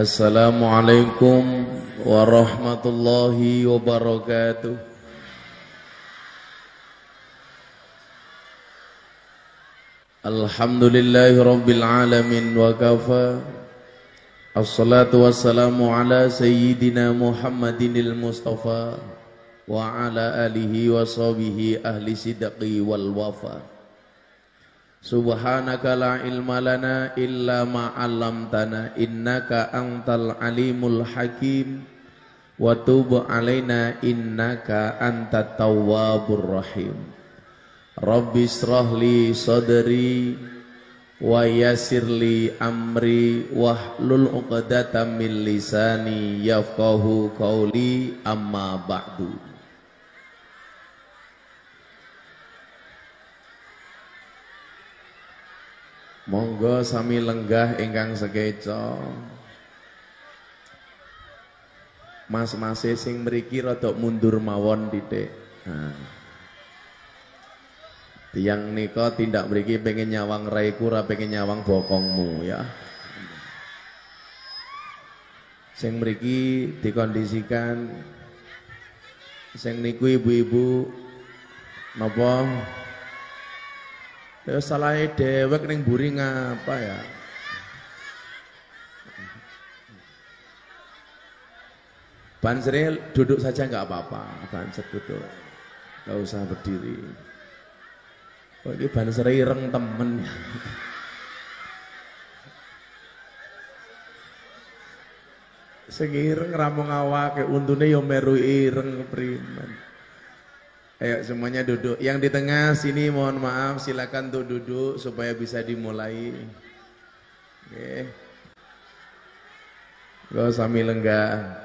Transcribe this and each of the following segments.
Assalamualaikum warahmatullahi wabarakatuh Alhamdulillahi rabbil alamin wa kafa Assalatu wassalamu ala sayyidina Muhammadinil Mustafa Wa ala alihi wa sahbihi ahli sidqi wal wafa Subhanaka la ilma lana illa ma 'allamtana innaka antal alimul hakim. Wa tub alaina innaka antat tawwabur rahim. Rabbi israh li sadri wa yassir li amri wahlul 'uqdatam min lisani yafqahu qawli amma ba'du Monggo sami lenggah ingkang sekeca. Mas-mas sing mriki rada mundur mawon titik. Nah. Nika tindak mriki pengen nyawang raiku ora pengen nyawang bokongmu ya. Sing mriki dikondisikan sing niku ibu-ibu napa Ya salah dewek ning buri ngapa ya? Bansernya duduk saja nggak apa-apa, banser duduk, nggak usah berdiri. Oh, ini bansernya ireng temen. Sing ireng rampung awake untune yo meru ireng kepriman. Ayo semuanya duduk. Yang di tengah sini mohon maaf silakan untuk duduk supaya bisa dimulai. Oke. Gak sambil lenggah.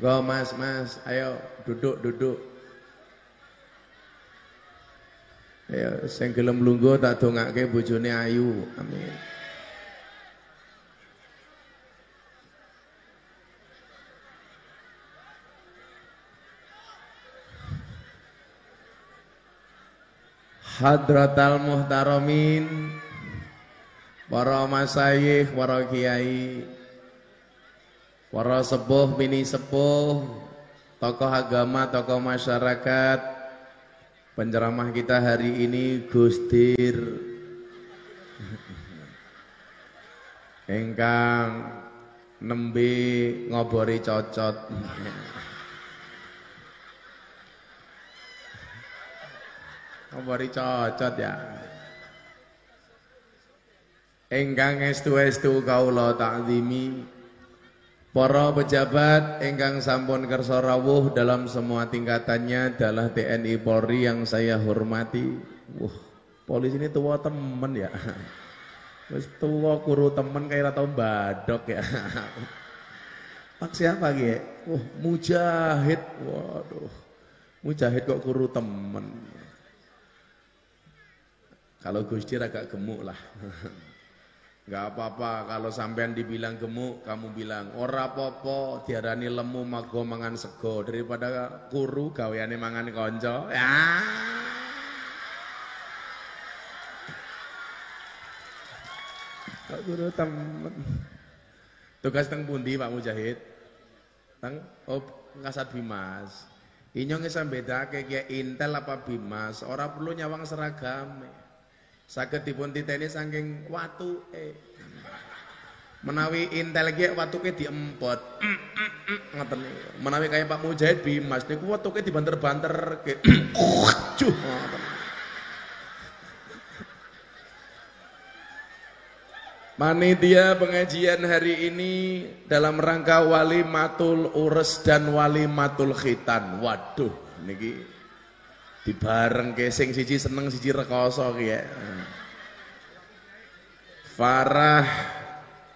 Go mas, mas, ayo duduk, duduk. Ya, sing gelem lungguh tak dongake bojone ayu. Amin. Hadratal muhtaramin para masayikh, para kiai, para sepuh, mini sepuh, tokoh agama, tokoh masyarakat, Penceramah kita hari ini Gustir Engkang nembe ngobori cocot. Ngobori cocot ya. Engkang estu-estu kaula takzimi Para pejabat ingkang sampun kersa rawuh dalam semua tingkatannya adalah TNI Polri yang saya hormati. Wah, polisi ini tua temen ya. Wis tua kuru temen kayak tau badok ya. Pak siapa gitu? Wah, Mujahid. Waduh. Mujahid kok kuru temen. Kalau Gusti agak gemuk lah. Gak apa-apa kalau sampean dibilang gemuk, kamu bilang ora apa-apa, diarani lemu mago mangan sego daripada kuru gaweane mangan konco. Ya. Kok guru temen. Tugas teng pundi Pak Mujahid? Teng oh Kasat Bimas. Inyong beda kayak Intel apa Bimas, ora perlu nyawang seragam. Saged dipun titeni saking eh Menawi intel iki watuke diempot. Ngoten Menawi kaya Pak Mujahid Bimas niku watuke dibanter-banter ke. Cuh. Panitia pengajian hari ini dalam rangka wali matul ures dan wali matul khitan. Waduh, niki dibareng ke sing siji seneng siji rekoso ya. Farah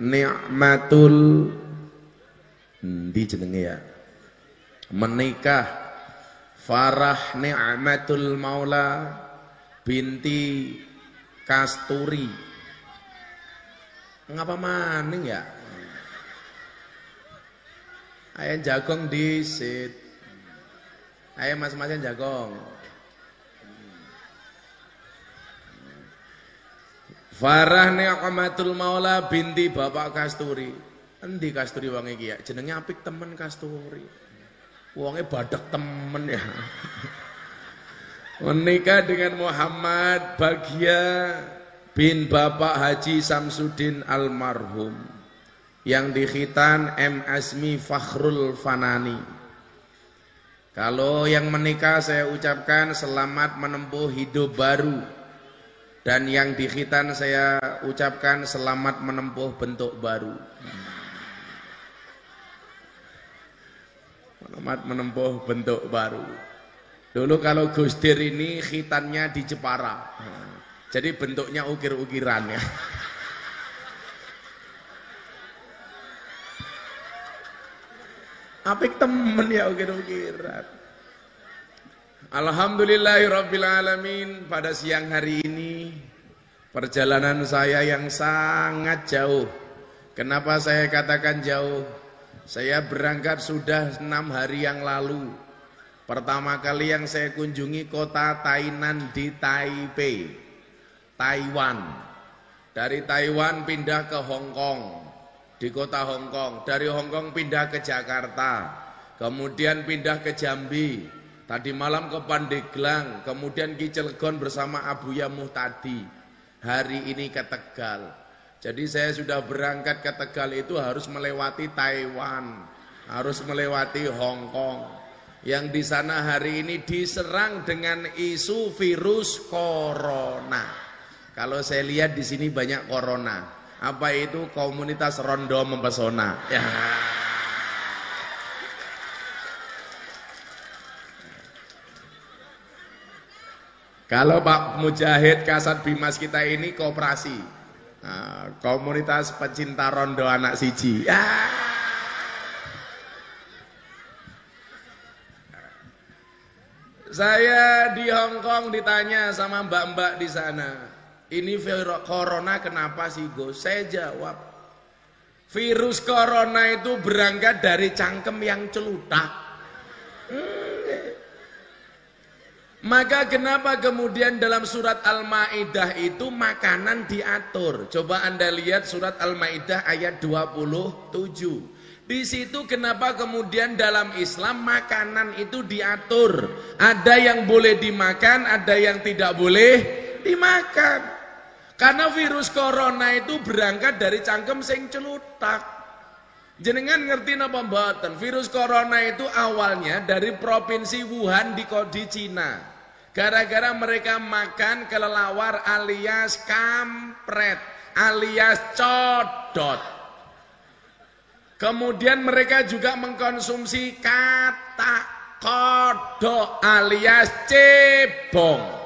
ni'matul di jenenge ya. Menikah Farah ni'matul maula binti Kasturi. Ngapa maning ya? Ayam jagong disit. Ayam mas-masnya jagong. Farah Ni'matul Maula binti Bapak Kasturi. Endi Kasturi wong iki ya? Jenenge apik temen Kasturi. Wonge badak temen ya. Menikah dengan Muhammad Bagia bin Bapak Haji Samsudin almarhum yang dikhitan M Asmi Fakhrul Fanani. Kalau yang menikah saya ucapkan selamat menempuh hidup baru dan yang di khitan saya ucapkan selamat menempuh bentuk baru. Selamat menempuh bentuk baru. Dulu kalau Gusdir ini khitannya di Jepara. Jadi bentuknya ukir-ukiran ya. Apik temen ya ukir-ukiran. Alhamdulillahirrabbilalamin pada siang hari ini perjalanan saya yang sangat jauh. Kenapa saya katakan jauh? Saya berangkat sudah enam hari yang lalu. Pertama kali yang saya kunjungi kota Tainan di Taipei, Taiwan. Dari Taiwan pindah ke Hong Kong, di kota Hong Kong. Dari Hong Kong pindah ke Jakarta, kemudian pindah ke Jambi, Tadi malam ke Pandeglang, kemudian Ki Cilegon bersama Abu Yamuh tadi. Hari ini ke Tegal. Jadi saya sudah berangkat ke Tegal itu harus melewati Taiwan, harus melewati Hong Kong. Yang di sana hari ini diserang dengan isu virus corona. Kalau saya lihat di sini banyak corona. Apa itu komunitas rondo mempesona? Ya. Kalau Pak Mujahid Kasat Bimas kita ini kooperasi. Nah, komunitas pecinta rondo anak siji. Ya. Saya di Hong Kong ditanya sama mbak-mbak di sana. Ini virus corona kenapa sih Gus? Saya jawab. Virus corona itu berangkat dari cangkem yang celutak. Hmm. Maka kenapa kemudian dalam surat Al-Maidah itu makanan diatur? Coba Anda lihat surat Al-Maidah ayat 27. Di situ kenapa kemudian dalam Islam makanan itu diatur? Ada yang boleh dimakan, ada yang tidak boleh dimakan. Karena virus corona itu berangkat dari cangkem sing celutak. Jenengan ngerti napa mboten? Virus corona itu awalnya dari provinsi Wuhan di di Cina. Gara-gara mereka makan kelelawar alias kampret, alias codot. Kemudian mereka juga mengkonsumsi kata kodok alias cebong.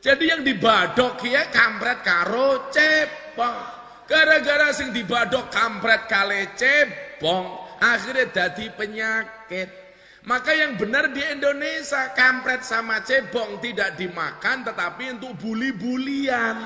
Jadi yang dibadok ya kampret karo cebong. Gara-gara sing dibadok kampret kale cebong, akhirnya jadi penyakit. Maka yang benar di Indonesia kampret sama cebong tidak dimakan tetapi untuk buli-bulian.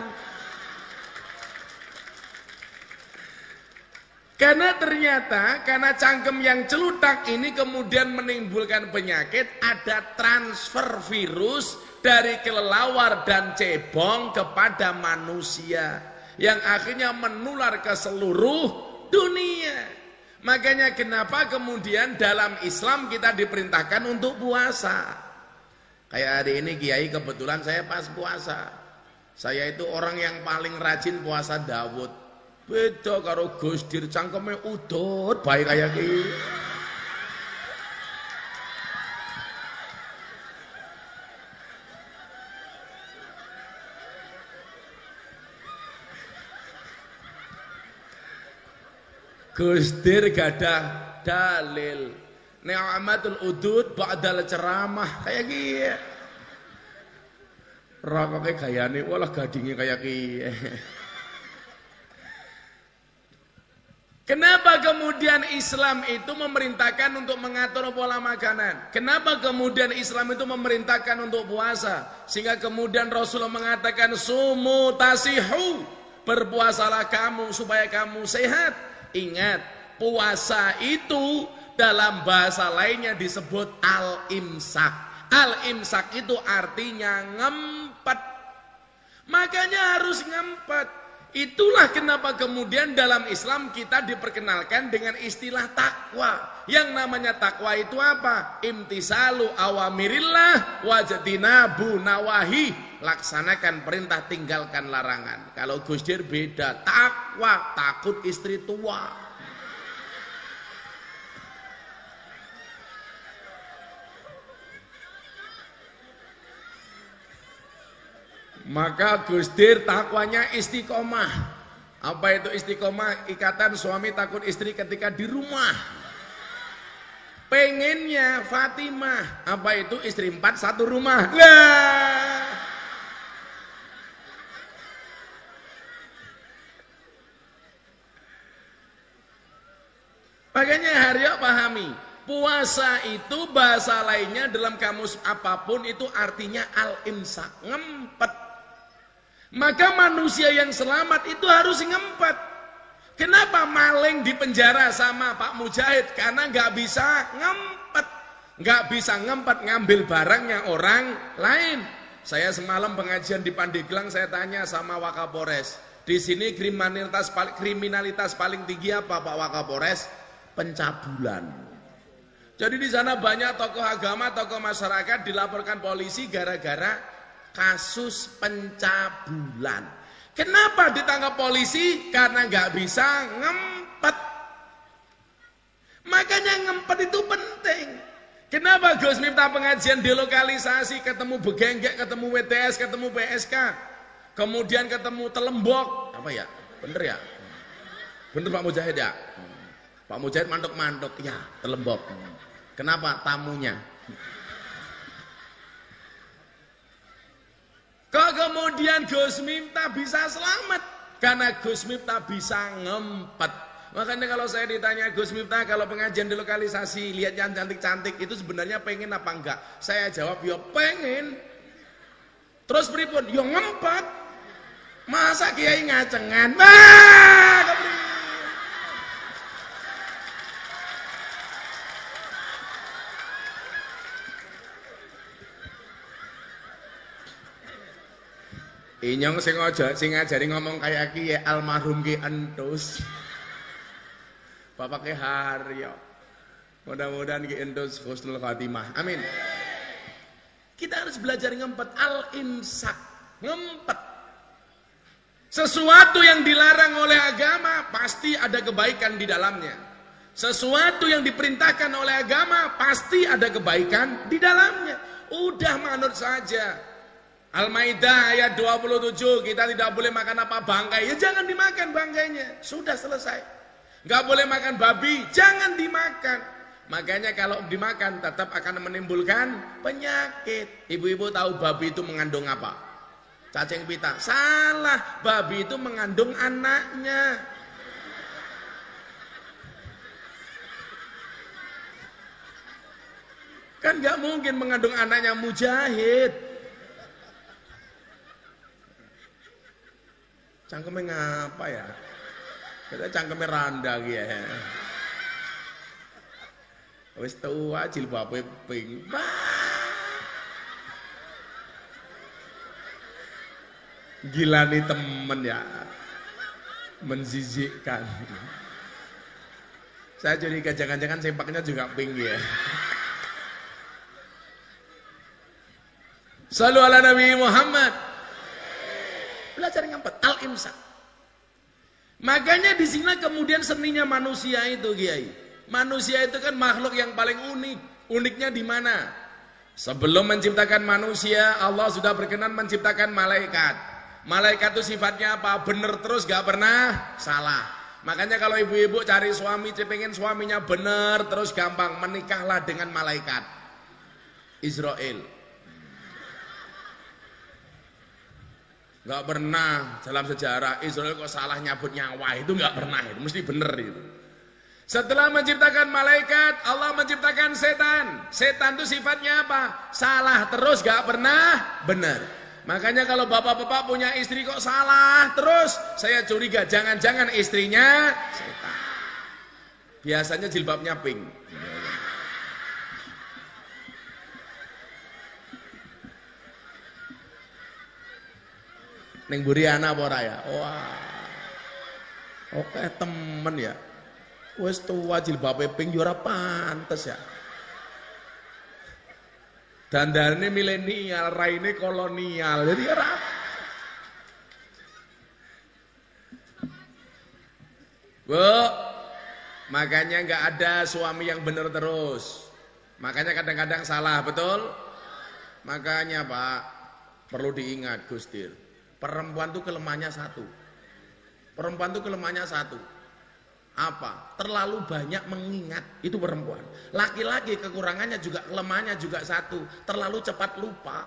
Karena ternyata karena cangkem yang celutak ini kemudian menimbulkan penyakit ada transfer virus dari kelelawar dan cebong kepada manusia yang akhirnya menular ke seluruh dunia. Makanya kenapa kemudian dalam Islam kita diperintahkan untuk puasa. Kayak hari ini Kiai kebetulan saya pas puasa. Saya itu orang yang paling rajin puasa Dawud. Beda karo Gus Dir cangkeme udut baik kayak gini. Gusdir gadah dalil. Ni'matul udud ba'dal ceramah kayak gini. Rokoknya gayane walah gadingnya kayak gini. Kenapa kemudian Islam itu memerintahkan untuk mengatur pola makanan? Kenapa kemudian Islam itu memerintahkan untuk puasa? Sehingga kemudian Rasulullah mengatakan sumu tasihu. Berpuasalah kamu supaya kamu sehat. Ingat, Puasa itu dalam bahasa lainnya disebut al-imsak. Al-imsak itu artinya ngempet. Makanya harus ngempet. Itulah kenapa kemudian dalam Islam kita diperkenalkan dengan istilah takwa. Yang namanya takwa itu apa? Imtisalu awamirillah wajadinabu nawahi. Laksanakan perintah, tinggalkan larangan. Kalau Gusdir beda, takwa, takut istri tua. Maka Gusdir takwanya istiqomah. Apa itu istiqomah? Ikatan suami takut istri ketika di rumah. Pengennya Fatimah. Apa itu istri empat satu rumah? Lah. Makanya Haryo pahami. Puasa itu bahasa lainnya dalam kamus apa pun itu artinya al-imsak, ngempet. Maka manusia yang selamat itu harus ngempet. Kenapa maling di penjara sama Pak Mujahid? Karena nggak bisa ngempet. Nggak bisa ngempet ngambil barangnya orang lain. Saya semalam pengajian di Pandeglang saya tanya sama Wakapores. Di sini kriminalitas kriminalitas paling tinggi apa Pak Wakapores? Pencabulan. Jadi di sana banyak tokoh agama, tokoh masyarakat dilaporkan polisi gara-gara kasus pencabulan. Kenapa ditangkap polisi? Karena nggak bisa ngempet. Makanya ngempet itu penting. Kenapa Gus Miftah pengajian delokalisasi, ketemu Begenggek, ketemu WTS, ketemu PSK, kemudian ketemu Telembok, apa ya? Bener ya? Bener Pak Mujahid ya? Pak Mujahid mantuk-mantuk, ya Telembok. Kenapa? Tamunya. Kemudian Gus Miftah bisa selamat? Karena Gus Miftah bisa ngempet. Makanya kalau saya ditanya Gus Miftah kalau pengajian di lokalisasi lihat yang cantik-cantik itu sebenarnya pengen apa enggak? Saya jawab ya pengen. Terus pripun? Ya ngempet. Masa kiai ngacengan? Wah, Inyong sing aja sing ngajari ngomong kayak ki ya almarhum ki entus. Bapak ki Haryo. Mudah-mudahan ki entus husnul khatimah. Amin. Kita harus belajar ngempet al-imsak. Ngempet. Sesuatu yang dilarang oleh agama pasti ada kebaikan di dalamnya. Sesuatu yang diperintahkan oleh agama pasti ada kebaikan di dalamnya. Udah manut saja. Al-Maidah ayat 27 kita tidak boleh makan apa bangkai. Ya jangan dimakan bangkainya sudah selesai. Nggak boleh makan babi jangan dimakan. Makanya kalau dimakan tetap akan menimbulkan penyakit. Ibu-ibu tahu babi itu mengandung apa? Cacing pita. Salah babi itu mengandung anaknya. Kan nggak mungkin mengandung anaknya mujahid Cangkeme ngapa ya? Kita cangkeme randa ya. Wis tua jilbabe. Gila nih temen ya. Menzizikkan. Saya jadi jangan-jangan sempaknya juga pink ya. Salu ala Nabi Muhammad. Belajar ngempet, al-imsak. Makanya di sini kemudian seninya manusia itu, Kiai. Manusia itu kan makhluk yang paling unik. Uniknya di mana? Sebelum menciptakan manusia, Allah sudah berkenan menciptakan malaikat. Malaikat itu sifatnya apa? Bener terus gak pernah salah. Makanya kalau ibu-ibu cari suami, pengen suaminya bener terus gampang, menikahlah dengan malaikat. Israel. Gak pernah dalam sejarah Israel kok salah nyabut nyawa itu gak pernah itu mesti bener itu. Setelah menciptakan malaikat, Allah menciptakan setan. Setan itu sifatnya apa? Salah terus gak pernah benar. Makanya kalau bapak-bapak punya istri kok salah terus, saya curiga jangan-jangan istrinya setan. Biasanya jilbabnya pink. Neng buri anak apa ya? Wah. Oke temen ya. Wes tua jilbabe pink yo pantes ya. Dandane milenial, raine kolonial. Jadi ora Bu, makanya nggak ada suami yang benar terus. Makanya kadang-kadang salah, betul? Makanya Pak, perlu diingat Gustir. Perempuan tuh kelemahannya satu. Perempuan tuh kelemahannya satu. Apa? Terlalu banyak mengingat itu perempuan. Laki-laki kekurangannya juga kelemahannya juga satu, terlalu cepat lupa.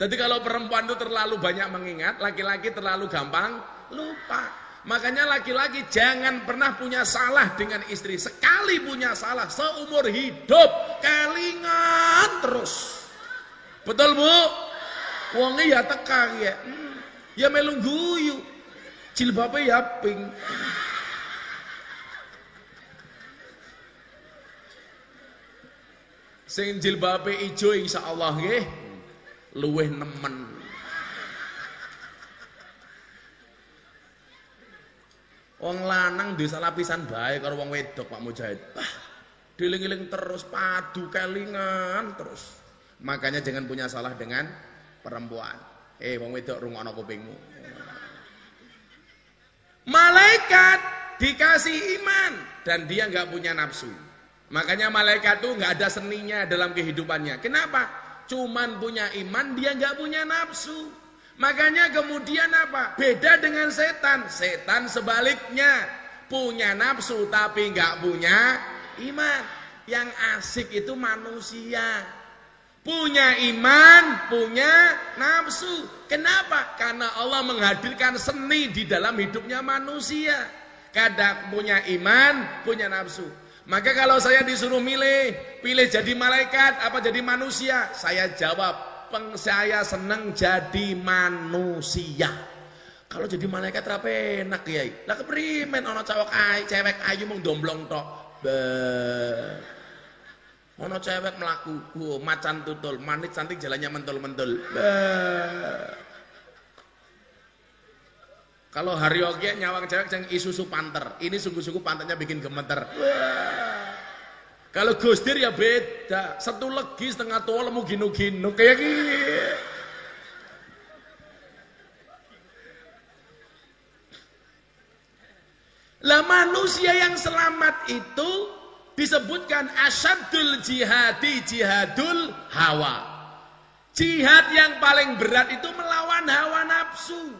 Jadi kalau perempuan itu terlalu banyak mengingat, laki-laki terlalu gampang lupa. Makanya laki-laki jangan pernah punya salah dengan istri. Sekali punya salah seumur hidup, kalingan terus. Betul bu? Wongnya ya tekang ya. Ya melung guyu. Jilbabnya ya pink. Sing jilbabe ijo insyaallah nggih luweh nemen. Wong lanang desa lapisan bae karo wong wedok Pak Mujahid. Ah, diling-iling terus padu kelingan terus. Makanya jangan punya salah dengan perempuan. Eh wong wedok rungokno kupingmu. Malaikat dikasih iman dan dia nggak punya nafsu. Makanya malaikat tuh nggak ada seninya dalam kehidupannya. Kenapa? Cuman punya iman, dia nggak punya nafsu. Makanya kemudian apa? Beda dengan setan. Setan sebaliknya punya nafsu tapi nggak punya iman. Yang asik itu manusia. Punya iman, punya nafsu. Kenapa? Karena Allah menghadirkan seni di dalam hidupnya manusia. Kadang punya iman, punya nafsu. Maka kalau saya disuruh milih, pilih jadi malaikat apa jadi manusia, saya jawab peng saya seneng jadi manusia. Kalau jadi malaikat apa enak ya? Lah keprimen ana cewek ayu, cewek ayu mung domblong tok. Ana cewek melaku, oh, macan tutul, manis cantik jalannya mentul-mentul. Kalau hari oke nyawang cewek yang isusu panter. Ini sungguh-sungguh pantatnya bikin gemeter. Kalau Gustir ya beda. Satu legi setengah tua lemu ginu-ginu kayak gini. Lah manusia yang selamat itu disebutkan asyadul jihadi jihadul hawa. Jihad yang paling berat itu melawan hawa nafsu.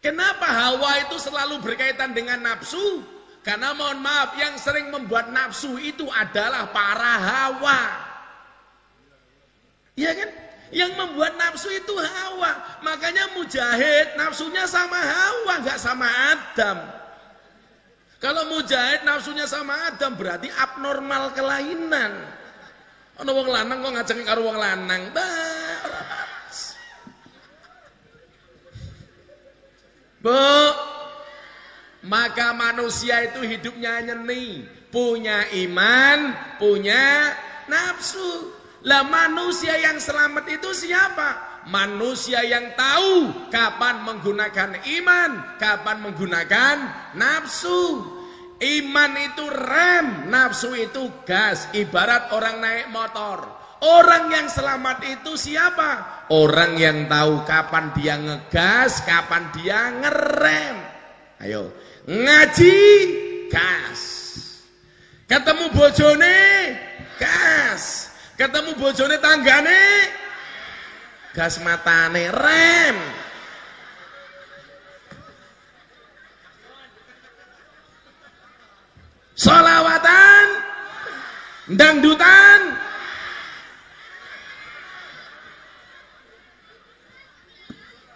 Kenapa hawa itu selalu berkaitan dengan nafsu? Karena mohon maaf, yang sering membuat nafsu itu adalah para hawa. Iya kan? Yang membuat nafsu itu hawa. Makanya mujahid nafsunya sama hawa, nggak sama Adam. Kalau mujahid nafsunya sama Adam berarti abnormal kelainan. Ono wong lanang kok ngajeng karo wong lanang. Bu, maka manusia itu hidupnya nyeni, punya iman, punya nafsu. Lah manusia yang selamat itu siapa? Manusia yang tahu kapan menggunakan iman, kapan menggunakan nafsu. Iman itu rem, nafsu itu gas, ibarat orang naik motor. Orang yang selamat itu siapa? Orang yang tahu kapan dia ngegas, kapan dia ngerem. Ayo, ngaji gas. Ketemu bojone gas. Ketemu bojone tanggane gas matane rem. Solawatan, dangdutan,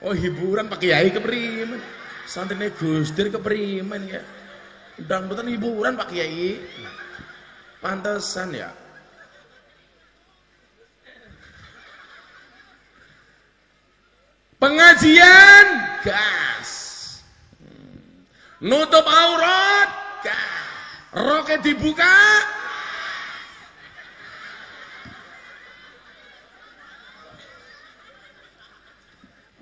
Oh hiburan Pak Kiai keprimen. Santrine Gustir keprimen ya. Dangdutan hiburan Pak Kiai. Pantesan ya. Pengajian gas. Nutup aurat gas. Roke dibuka.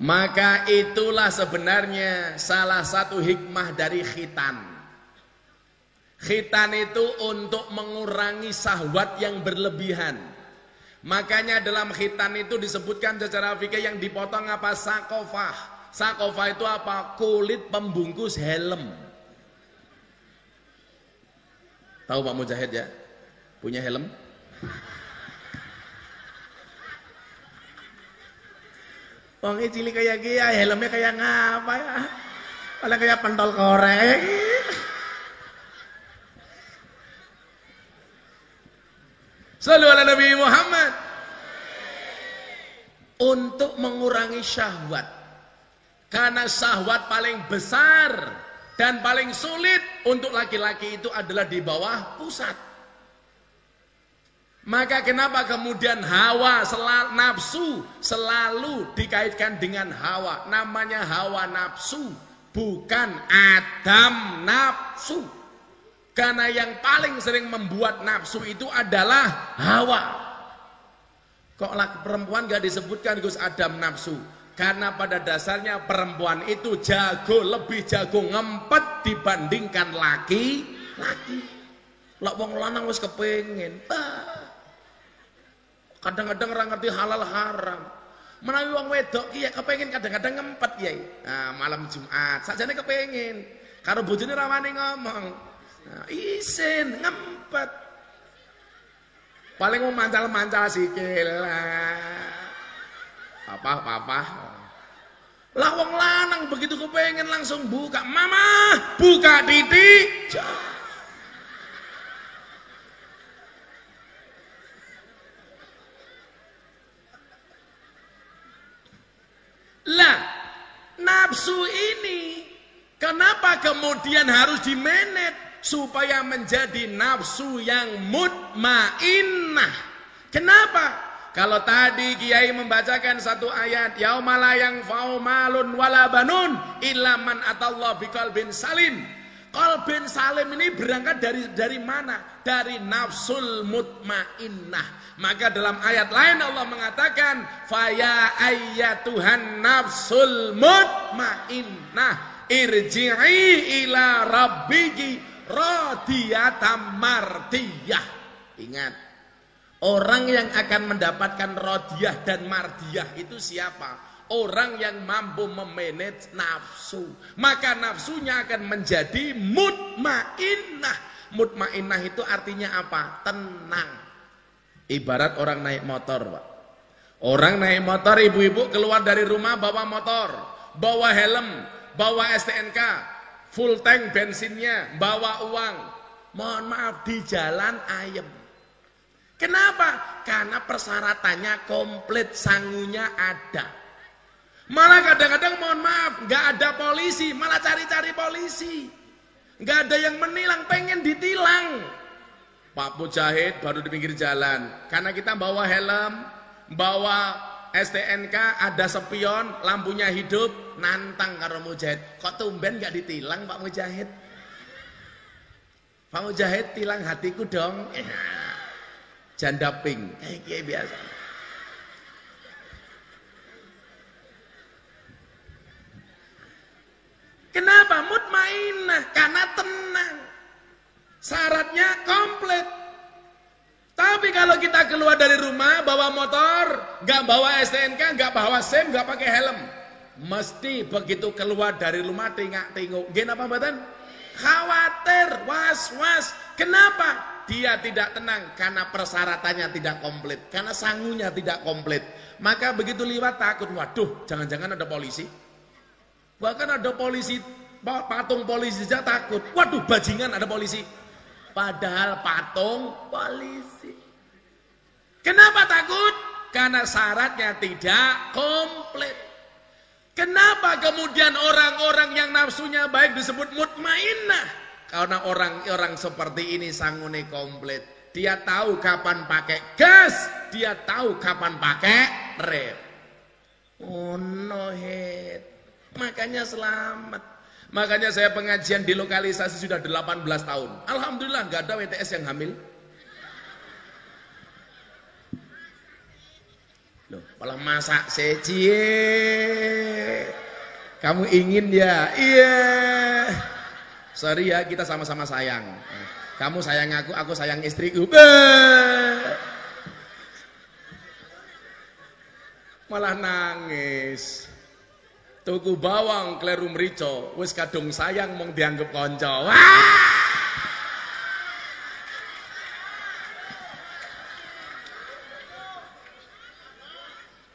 Maka itulah sebenarnya salah satu hikmah dari khitan. Khitan itu untuk mengurangi sahwat yang berlebihan. Makanya dalam khitan itu disebutkan secara fikih yang dipotong apa sakofah. Sakofah itu apa? Kulit pembungkus helm. Tahu Pak Mujahid ya? Punya helm? Wong cilik kayak gini, ya, helmnya kayak ngapa ya? Malah kayak pentol korek. Selalu ala Nabi Muhammad. Untuk mengurangi syahwat. Karena syahwat paling besar dan paling sulit untuk laki-laki itu adalah di bawah pusat. Maka kenapa kemudian hawa selalu, nafsu selalu dikaitkan dengan hawa? Namanya hawa nafsu, bukan adam nafsu. Karena yang paling sering membuat nafsu itu adalah hawa. Kok perempuan gak disebutkan Gus Adam nafsu? Karena pada dasarnya perempuan itu jago, lebih jago ngempet dibandingkan laki-laki. Lah wong lanang wis kepengin. Kadang-kadang orang ngerti halal haram. Menawi wong wedok iya kepengin kadang-kadang ngempet ya. Nah, malam Jumat sajane kepengin. Karo bojone rawani ngomong. Nah, isin ngempet. Paling mau mancal-mancal sikil lah. Apa apa. Lah wong lanang begitu kepengen langsung buka. Mama, buka titik. Lah, nafsu ini kenapa kemudian harus dimenet supaya menjadi nafsu yang mutmainnah? Kenapa? Kalau tadi Kiai membacakan satu ayat, yaumala yang faumalun wala banun illa man atallah biqalbin salim. Qalbin salim ini berangkat dari dari mana? Dari nafsul mutmainnah. Maka dalam ayat lain Allah mengatakan, "Faya ayyatuhan nafsul mutmainnah, irji'i ila rabbiki radiyatan mardiyah." Ingat, orang yang akan mendapatkan rodiyah dan mardiyah itu siapa? Orang yang mampu memanage nafsu. Maka nafsunya akan menjadi mutmainnah. Mutmainnah itu artinya apa? Tenang. Ibarat orang naik motor, Pak. Orang naik motor, ibu-ibu keluar dari rumah bawa motor, bawa helm, bawa STNK, full tank bensinnya, bawa uang. Mohon maaf di jalan ayam. Kenapa? Karena persyaratannya komplit, sangunya ada. Malah kadang-kadang mohon maaf, nggak ada polisi, malah cari-cari polisi. Nggak ada yang menilang, pengen ditilang. Pak Mujahid baru di pinggir jalan. Karena kita bawa helm, bawa STNK, ada sepion, lampunya hidup, nantang karo Mujahid. Kok tumben nggak ditilang Pak Mujahid? Pak Mujahid tilang hatiku dong. Janda pink, kayak biasa. Kenapa? Mutmainah karena tenang. Syaratnya komplit. Tapi kalau kita keluar dari rumah bawa motor, nggak bawa STNK, nggak bawa SIM, nggak pakai helm, mesti begitu keluar dari rumah tingak-tinguk. Gini apa badan? Khawatir, was-was. Kenapa? Dia tidak tenang karena persyaratannya tidak komplit, karena sangunya tidak komplit. Maka begitu lewat takut, waduh, jangan-jangan ada polisi. Bahkan ada polisi, patung polisi saja takut. Waduh, bajingan ada polisi. Padahal patung polisi. Kenapa takut? Karena syaratnya tidak komplit. Kenapa kemudian orang-orang yang nafsunya baik disebut mutmainnah? Karena orang-orang seperti ini sangune komplit. Dia tahu kapan pakai gas, dia tahu kapan pakai rem. Oh no head. Makanya selamat. Makanya saya pengajian di lokalisasi sudah 18 tahun. Alhamdulillah nggak ada WTS yang hamil. Loh, malah masak secie. Kamu ingin ya? Iya. Sorry ya, kita sama-sama sayang. Kamu sayang aku, aku sayang istriku. Malah nangis. Tuku bawang kleru mrico, wis kadung sayang mong dianggap konco. Wah!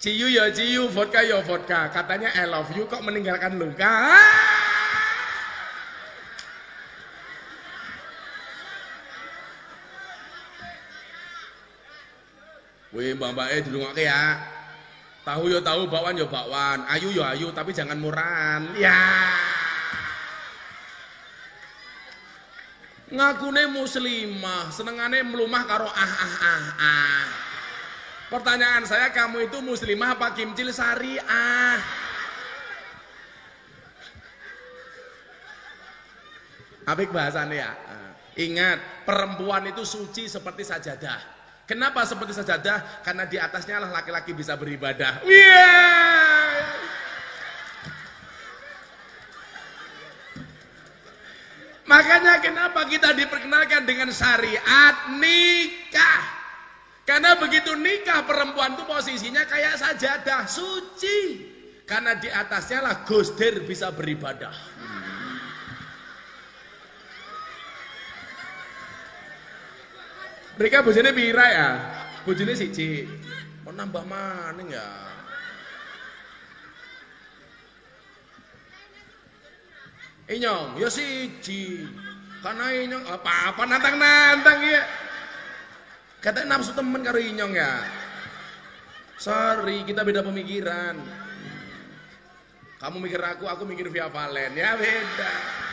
Ciyu ya ciyu, vodka ya vodka. Katanya I love you kok meninggalkan luka. Wih mbak mbak eh dulu ya. Tahu ya tahu, bakwan ya bakwan. Ayu ya ayu, tapi jangan murahan. Ya. Ngakune muslimah, senengane melumah karo ah ah ah ah. Pertanyaan saya, kamu itu muslimah apa kimcil syariah? Apik bahasannya ya. Ingat, perempuan itu suci seperti sajadah. Kenapa seperti sajadah? Karena di atasnya lah laki-laki bisa beribadah. Yeah! Makanya kenapa kita diperkenalkan dengan syariat nikah? Karena begitu nikah perempuan itu posisinya kayak sajadah suci. Karena di atasnya lah gosder bisa beribadah. Mereka bojone pira ya? Bojone siji. Mau nambah maning ya? Inyong, ya siji. Karena inyong apa-apa nantang-nantang ya. Katanya nafsu temen karo inyong ya. Sorry, kita beda pemikiran. Kamu mikir aku, aku mikir via Valen. Ya beda.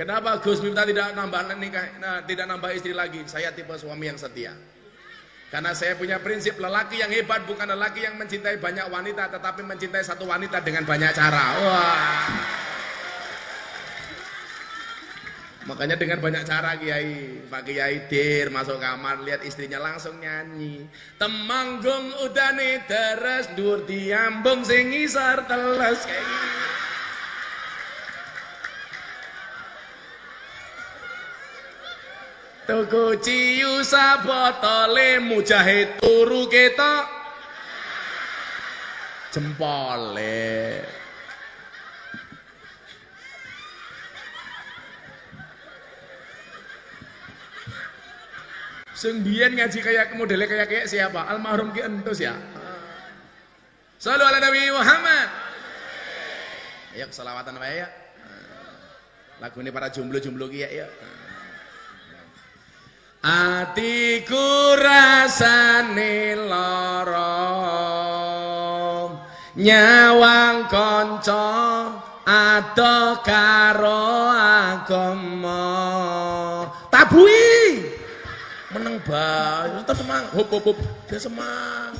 Kenapa Gus Miftah tidak nambah nikah, nah, tidak nambah istri lagi? Saya tipe suami yang setia. Karena saya punya prinsip lelaki yang hebat bukan lelaki yang mencintai banyak wanita, tetapi mencintai satu wanita dengan banyak cara. Wah. Makanya dengan banyak cara Kiai, Pak Kiai Dir masuk kamar lihat istrinya langsung nyanyi. Temanggung udane deres dur diambung sing isar teles kayak Tuku ciu sabotole mujahid turu ketok jempole. Biyen ngaji kayak modelnya kayak kayak siapa? Almarhum Ki Entus ya. Salu ala Nabi Muhammad. Ayo selawatan wae ya. Lagu ini para jomblo-jomblo ki ya. Atiku rasane lara. Nyawang kanca ado karo agama. Tabui! Meneng bae tetep semangat hop hop dia semangat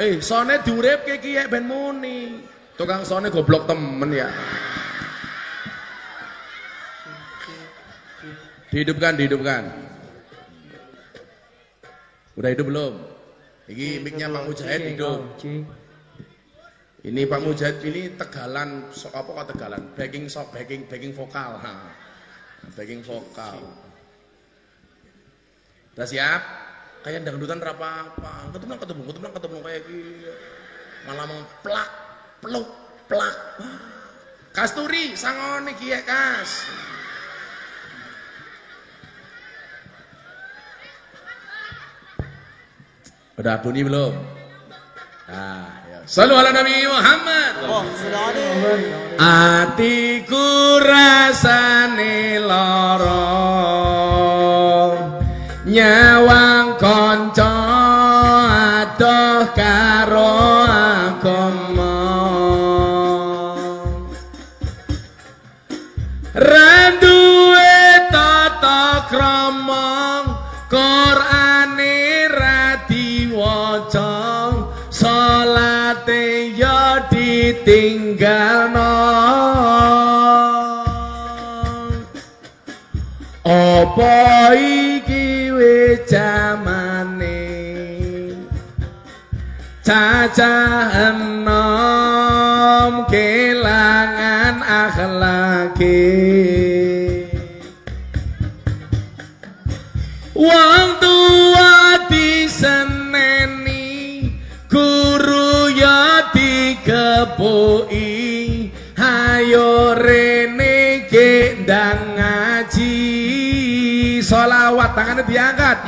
eh sone diuripke ki ben muni? Tukang sone goblok temen ya dihidupkan dihidupkan udah hidup belum ini miknya Pak Mujahid hidup ini Pak Mujahid ini tegalan so, apa kok tegalan backing sok backing backing vokal ha backing vokal. Udah siap? Kayak dangdutan berapa apa? Ketemu ketemu ketemu ketemu kayak gini. Malah mengplak, peluk, plak. Kasturi sangone iki Kas. Udah bunyi belum? Nah, Salu ala Nabi Muhammad. Oh, Atiku rasane lara ditinggalno. Apa iki wis jamane? Cacah enom kelangan akhlake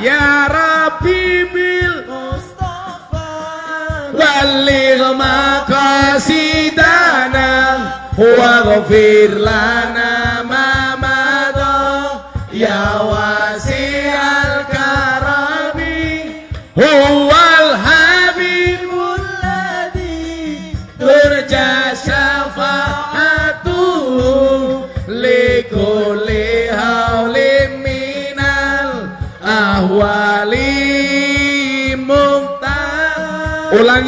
ya Rabbi bil Mustafa. Baligh maqasidana. Waghfir lana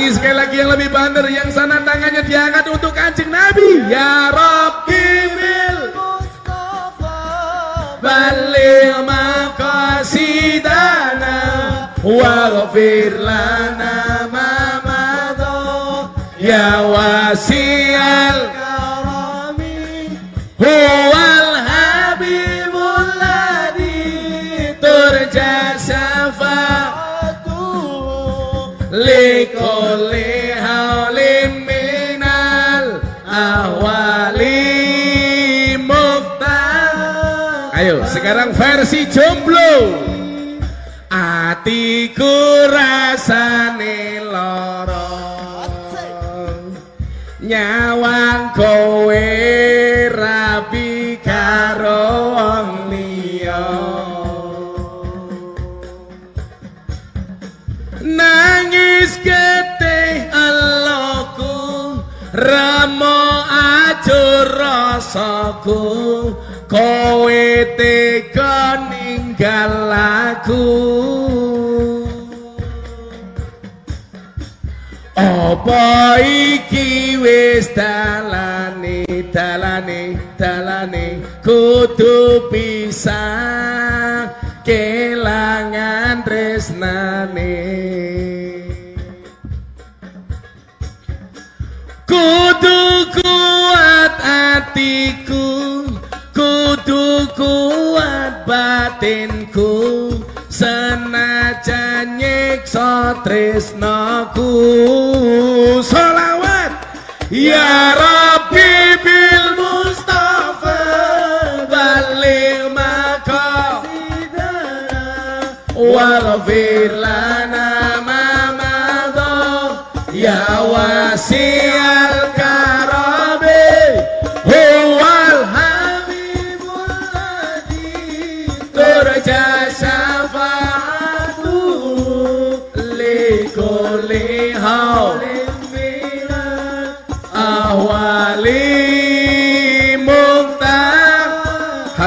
lagi sekali lagi yang lebih bandar yang sana tangannya diangkat untuk kancing Nabi. Ya Rabbibil balil makasidana waghfir lana ma ya wasi sekarang versi jomblo. Atiku rasane loro Nyawang kowe rabi karo wong liya. Nangis getih eloku Ramo ajur rasaku. Kowe tega ninggal aku. Apa iki wis dalane dalane dalane? Kudu bisa kelangan tresnane. Kudu kuat hatiku batinku Senajan nyiksa tresnaku. Solawat Ya Rabbi bil Mustafa Balik maka Waghfir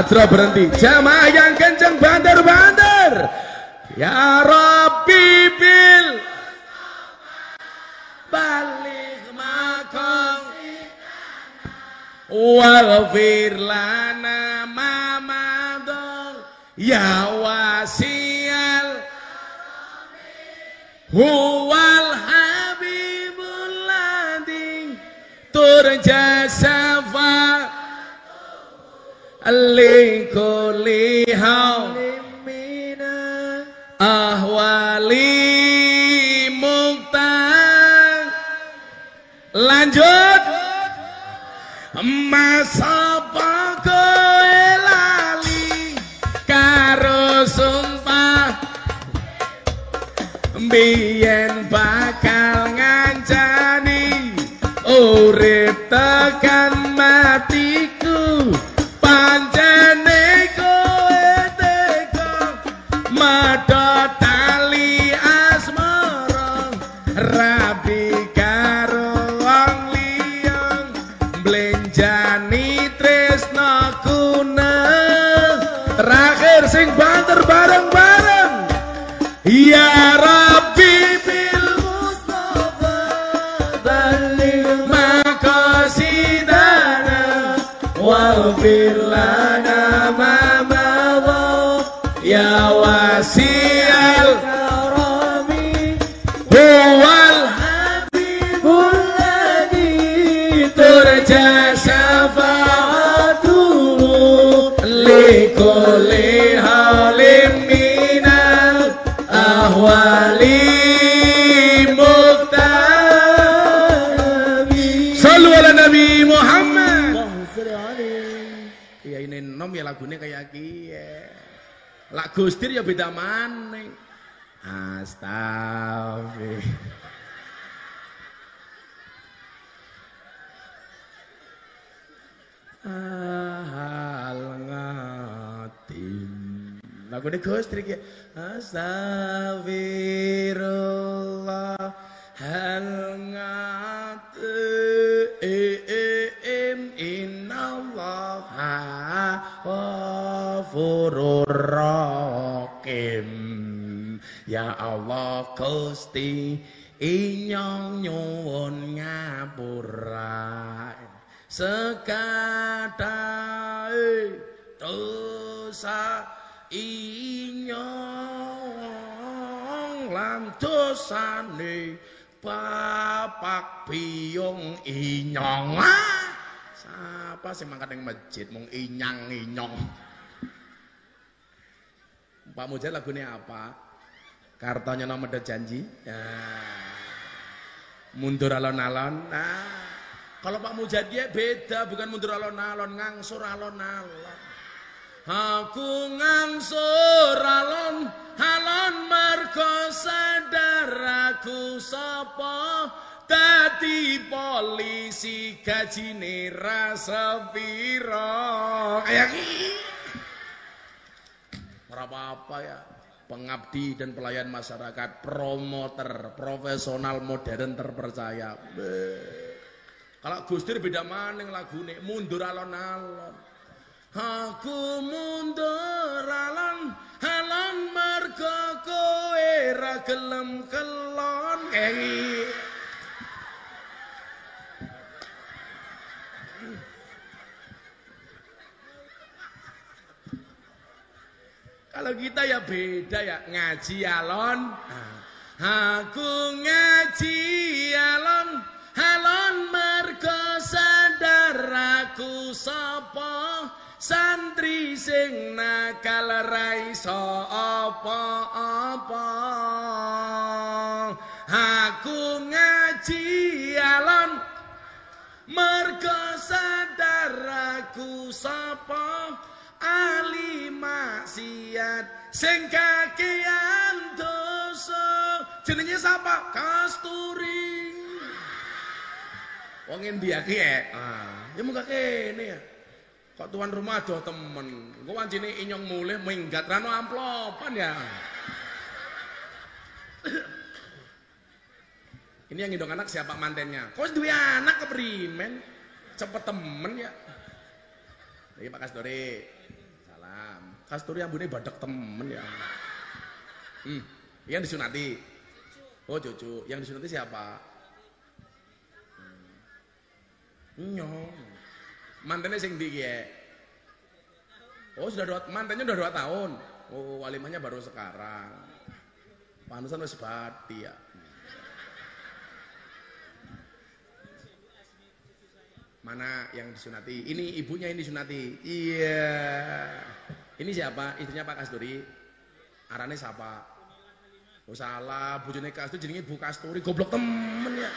Hadra berhenti. Jamaah yang kenceng bandar-bandar Ya Rabbi bil. Balik makam. Waghfir lana ma madha ya wasial. Huwal habibul ladhi. Turja safa likulli hawlim ahwali muqtar lanjut. Masa kowe lali karo sumpah. Biyen bakal ngancani. Urip tekan matiku Lak Gustir ya beda maning. Astagfirullah. Ahal ngatim. Lagu ini Gustir ya. Astagfirullah. Hal ngatim. Innallaha ghafurur rahim. Ya Allah Gusti inyong nyuwun ngapura sekadae dosa inyong lan dosane bapak biyong inyong ah, siapa sih mangkat yang masjid mung inyang inyong Pak Mujad lagunya apa? Kartonya nomor janji. Ya. Mundur alon-alon. Nah, kalau Pak Mujad dia beda, bukan mundur alon-alon, ngangsur alon-alon. Aku ngangsur alon, alon sadar aku sapa dadi polisi gajine rasa piro. Kayak gini. Ora apa-apa ya. Pengabdi dan pelayan masyarakat, promoter, profesional, modern, terpercaya. Kalau Gustir beda maning lagune, mundur alon-alon. Aku mundur alon, alon mergo kowe ra gelem kelon. Kalau kita ya beda ya ngaji alon. Aku ngaji alon, alon mergo sadar aku sapa santri sing nakal ra iso apa-apa. Aku ngaji alon. Mergo sadar aku sapa? Ali maksiat sing kakean dosa. Jenenge sapa? Kasturi. Wong endi iki eh ah ya muga kene ya kok tuan rumah do temen engko wancine inyong mulih minggat rano amplopan ya ini yang ngidong anak siapa mantennya kok duwe anak keprimen cepet temen ya Iki Pak Kasturi. Salam. Kasturi ambune badek temen ya. Hmm. Yang disunati. Oh, cucu. Yang disunati siapa? Hmm. Nyong. Mantannya sing ki, Oh, sudah dua, mantannya udah dua tahun. Oh, walimahnya baru sekarang. Panusan wis bati ya. Mana yang disunati? Ini ibunya ini disunati. Iya. Ini siapa? Istrinya Pak Kasturi. Arane siapa? Oh salah, bojone Kasturi jenenge Bu Kasturi. Goblok temen ya.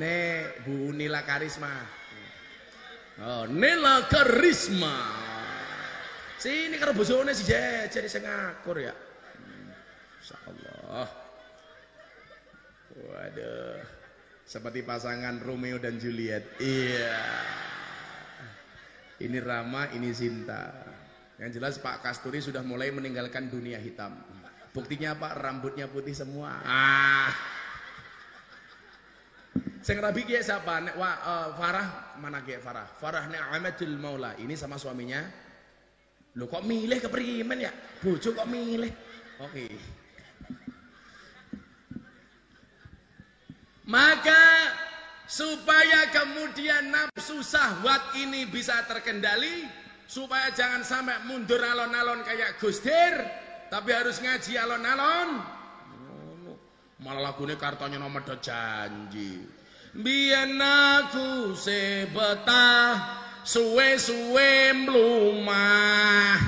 Ini Bu Nila Karisma. Oh, Nila Karisma. Sini karo bojone si jejer sing ngakur ya. Insyaallah. Waduh. Seperti pasangan Romeo dan Juliet. Iya. Ini Rama, ini Sinta. Yang jelas Pak Kasturi sudah mulai meninggalkan dunia hitam. Buktinya Pak, rambutnya putih semua. Ah. Sing rabi ki siapa? Nek wa, uh, Farah mana ki Farah? Farah Ni'amatul Maula. Ini sama suaminya. Lo kok milih keprimen ya? Bojo kok milih? Oke. Maka supaya kemudian nafsu sahwat ini bisa terkendali, supaya jangan sampai mundur alon-alon kayak Gustir, tapi harus ngaji alon-alon. Malah lagune kartonya nomor janji. Biyen aku sebetah suwe-suwe mlumah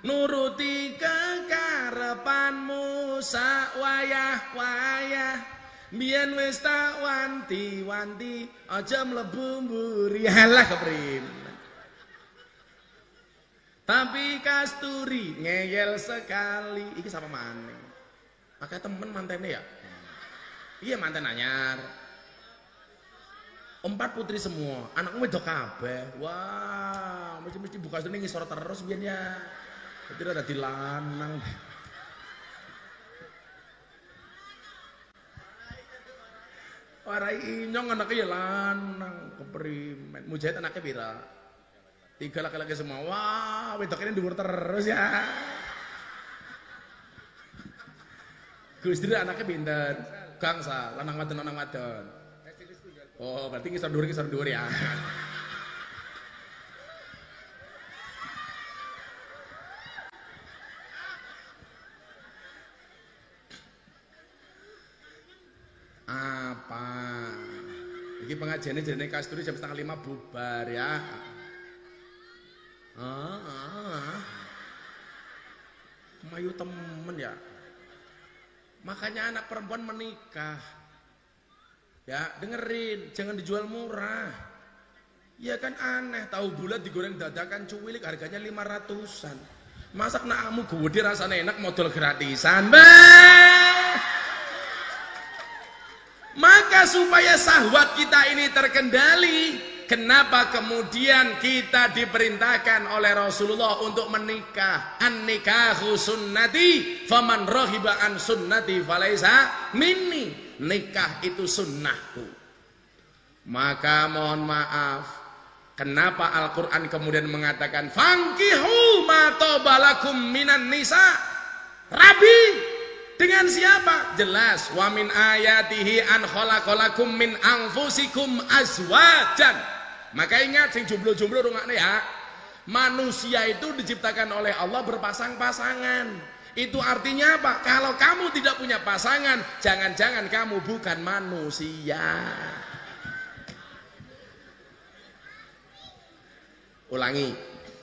nuruti kekarepanmu sak wayah-wayah Biyen wis tak wanti-wanti aja mlebu mburi. Halah keprim. Tapi kasturi ngeyel sekali. Iki sama mana? Pakai temen mantennya ya? Iya manten anyar. Empat putri semua, anakmu wedok kabeh. Wah, mesti mesti buka sini ngisor terus biyen ya. Jadi ada di lanang. Warai inyong anaknya ya lanang keperimen. Mujahid anaknya pira? Tiga laki-laki semua. Wah, wedok ini dhuwur terus ya. Gus Dur anaknya pinter. Gangsa, lanang wadon lanang wadon. Oh, berarti ngisor dhuwur ngisor dhuwur ya. Apa? Ini pengajiannya jadi kasturi jam setengah lima bubar ya. Ah, ah. Mayu temen ya. Makanya anak perempuan menikah. Ya, dengerin, jangan dijual murah. Ya kan aneh, tahu bulat digoreng dadakan cuwilik harganya lima ratusan. Masak nakmu gue rasanya enak modal gratisan. Bah! Maka supaya sahwat kita ini terkendali, kenapa kemudian kita diperintahkan oleh Rasulullah untuk menikah? An-nikahu sunnati, faman rohiba an sunnati falaisa minni. Nikah itu sunnahku. Maka mohon maaf, kenapa Al-Quran kemudian mengatakan, Fangkihu ma balakum minan nisa. Rabi, dengan siapa? Jelas. Wa min ayatihi an khalaqalakum min anfusikum azwajan. Maka ingat sing jomblo-jomblo rungokne ya. Manusia itu diciptakan oleh Allah berpasang-pasangan. Itu artinya apa? Kalau kamu tidak punya pasangan, jangan-jangan kamu bukan manusia. Ulangi,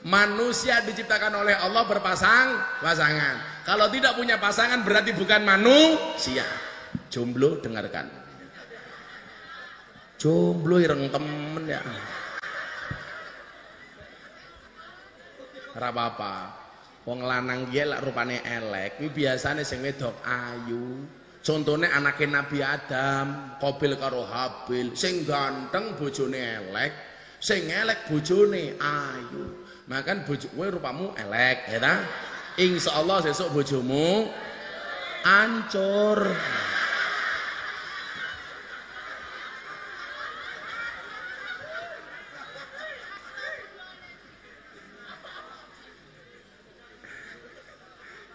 Manusia diciptakan oleh Allah berpasang pasangan. Kalau tidak punya pasangan berarti bukan manusia. Jomblo dengarkan. Jomblo ireng temen ya. Ora apa-apa. Wong lanang ki lak rupane elek, kuwi biasane sing wedok ayu. Contohnya anaknya Nabi Adam, Kobil karo Habil, sing ganteng bojone elek, sing elek bojone ayu. Makan bojo kowe rupamu elek, ya ta? Insyaallah sesuk bojomu ancur.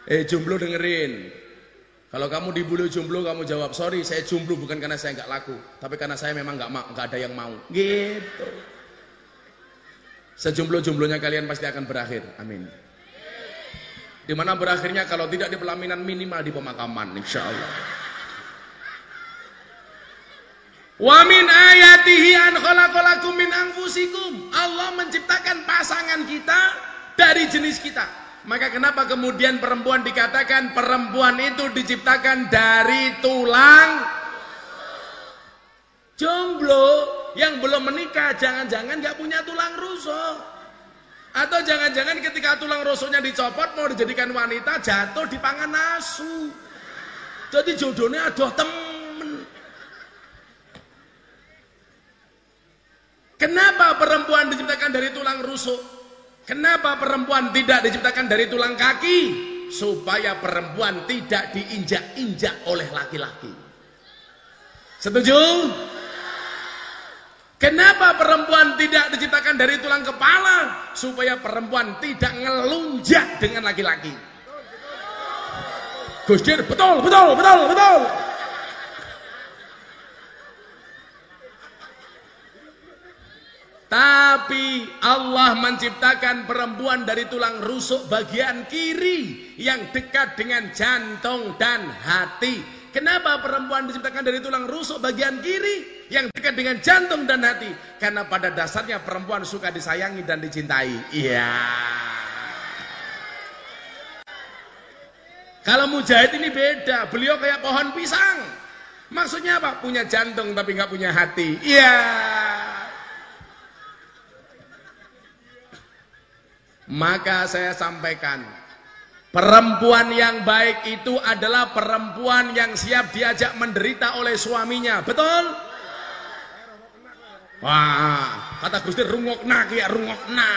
Eh jomblo dengerin. Kalau kamu dibully jomblo kamu jawab sorry saya jomblo bukan karena saya nggak laku, tapi karena saya memang nggak nggak ada yang mau. Gitu. Sejumlah-jumlahnya kalian pasti akan berakhir. Amin. Di mana berakhirnya kalau tidak di pelaminan minimal di pemakaman insya Allah. Wa min ayatihi an khalaqalakum min anfusikum. Allah menciptakan pasangan kita dari jenis kita. Maka kenapa kemudian perempuan dikatakan perempuan itu diciptakan dari tulang jomblo yang belum menikah. Jangan-jangan gak punya tulang rusuk. Atau jangan-jangan ketika tulang rusuknya dicopot mau dijadikan wanita jatuh di pangan nasu jadi jodohnya aduh temen. Kenapa perempuan diciptakan dari tulang rusuk kenapa perempuan tidak diciptakan dari tulang kaki supaya perempuan tidak diinjak-injak oleh laki-laki setuju? Kenapa perempuan tidak diciptakan dari tulang kepala? Supaya perempuan tidak ngelunjak dengan laki-laki. Gus betul, betul, betul, betul. Tapi Allah menciptakan perempuan dari tulang rusuk bagian kiri yang dekat dengan jantung dan hati. Kenapa perempuan diciptakan dari tulang rusuk bagian kiri yang dekat dengan jantung dan hati? Karena pada dasarnya perempuan suka disayangi dan dicintai. Iya. Kalau mujahid ini beda, beliau kayak pohon pisang. Maksudnya apa? Punya jantung tapi nggak punya hati. Iya. Maka saya sampaikan, perempuan yang baik itu adalah perempuan yang siap diajak menderita oleh suaminya. Betul? Wah, kata Gusti ya rungokna.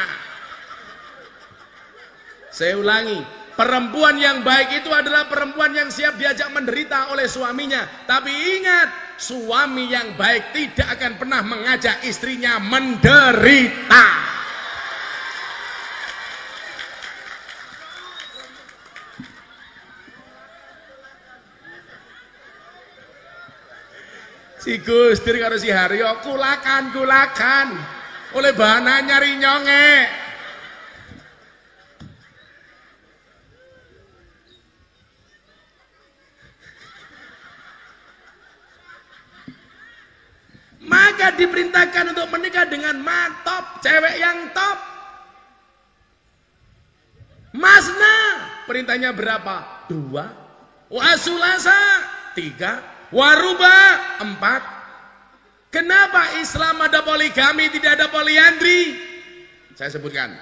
Saya ulangi, perempuan yang baik itu adalah perempuan yang siap diajak menderita oleh suaminya. Tapi ingat, suami yang baik tidak akan pernah mengajak istrinya menderita. Si Gustir karo si Haryo kulakan kulakan. Oleh bahana nyari nyonge. Maka diperintahkan untuk menikah dengan matop, cewek yang top. Masna, perintahnya berapa? Dua. Wasulasa, tiga. Waruba empat. Kenapa Islam ada poligami tidak ada poliandri? Saya sebutkan.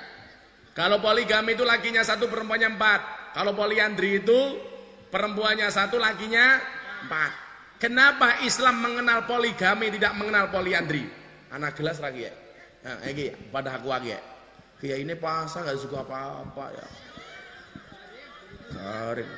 Kalau poligami itu lakinya satu perempuannya empat. Kalau poliandri itu perempuannya satu lakinya empat. Kenapa Islam mengenal poligami tidak mengenal poliandri? Anak gelas lagi ya. Nah, ini pada aku lagi ya. Kayak ini pasang nggak suka apa-apa ya. Garing.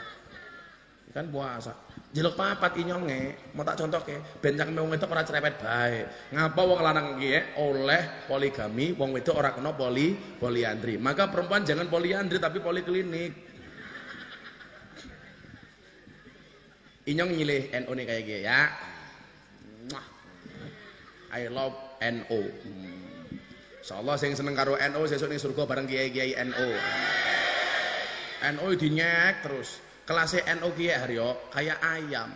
Kan puasa. Jeluk papat inyonge, mau tak contoh ke, bencang wong itu ora cerepet baik. Ngapa wong lanang iki oleh poligami, wong itu ora kena poli poliandri. Maka perempuan jangan poliandri tapi poliklinik. Inyong nyilih NO nih kayak gini ya. I love NO. Insyaallah sing seneng karo NO sesuk ning surga bareng kiai-kiai NO. NO dinyek terus. Kelasnya NU Kiai Haryo kayak ayam.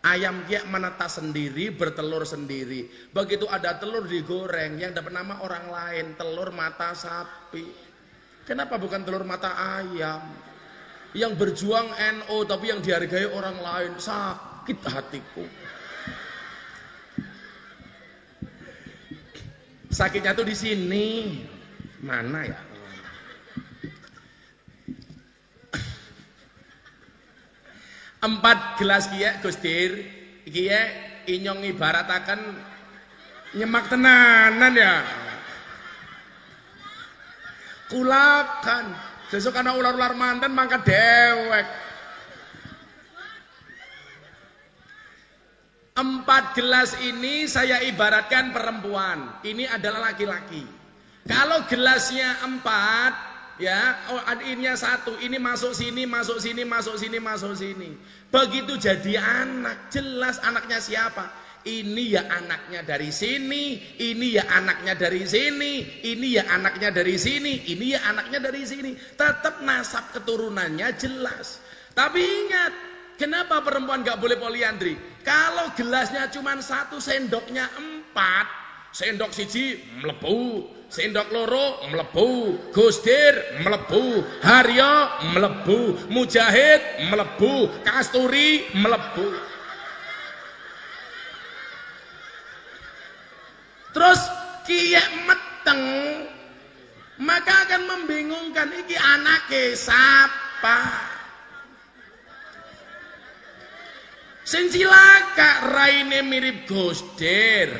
Ayam kia menetas sendiri, bertelur sendiri. Begitu ada telur digoreng yang dapat nama orang lain, telur mata sapi. Kenapa bukan telur mata ayam? Yang berjuang NU tapi yang dihargai orang lain, sakit hatiku. Sakitnya tuh di sini. Mana ya? Empat gelas kia Gustir kia inyong ibaratakan nyemak tenanan ya kulakan sesuk ana ular-ular mantan mangka dewek Empat gelas ini saya ibaratkan perempuan. Ini adalah laki-laki. Kalau gelasnya empat, ya oh ininya satu ini masuk sini masuk sini masuk sini masuk sini. Begitu jadi anak jelas anaknya siapa? Ini ya anaknya dari sini ini ya anaknya dari sini ini ya anaknya dari sini ini ya anaknya dari sini. Tetap nasab keturunannya jelas. Tapi ingat kenapa perempuan gak boleh poliandri? Kalau gelasnya cuma satu sendoknya empat sendok siji melebu Sendok loro melebu, Gustir melebu, Haryo melebu, Mujahid melebu, Kasturi melebu. Terus kiek meteng? Maka akan membingungkan iki anake siapa? Sing cilaka raine mirip Gustir,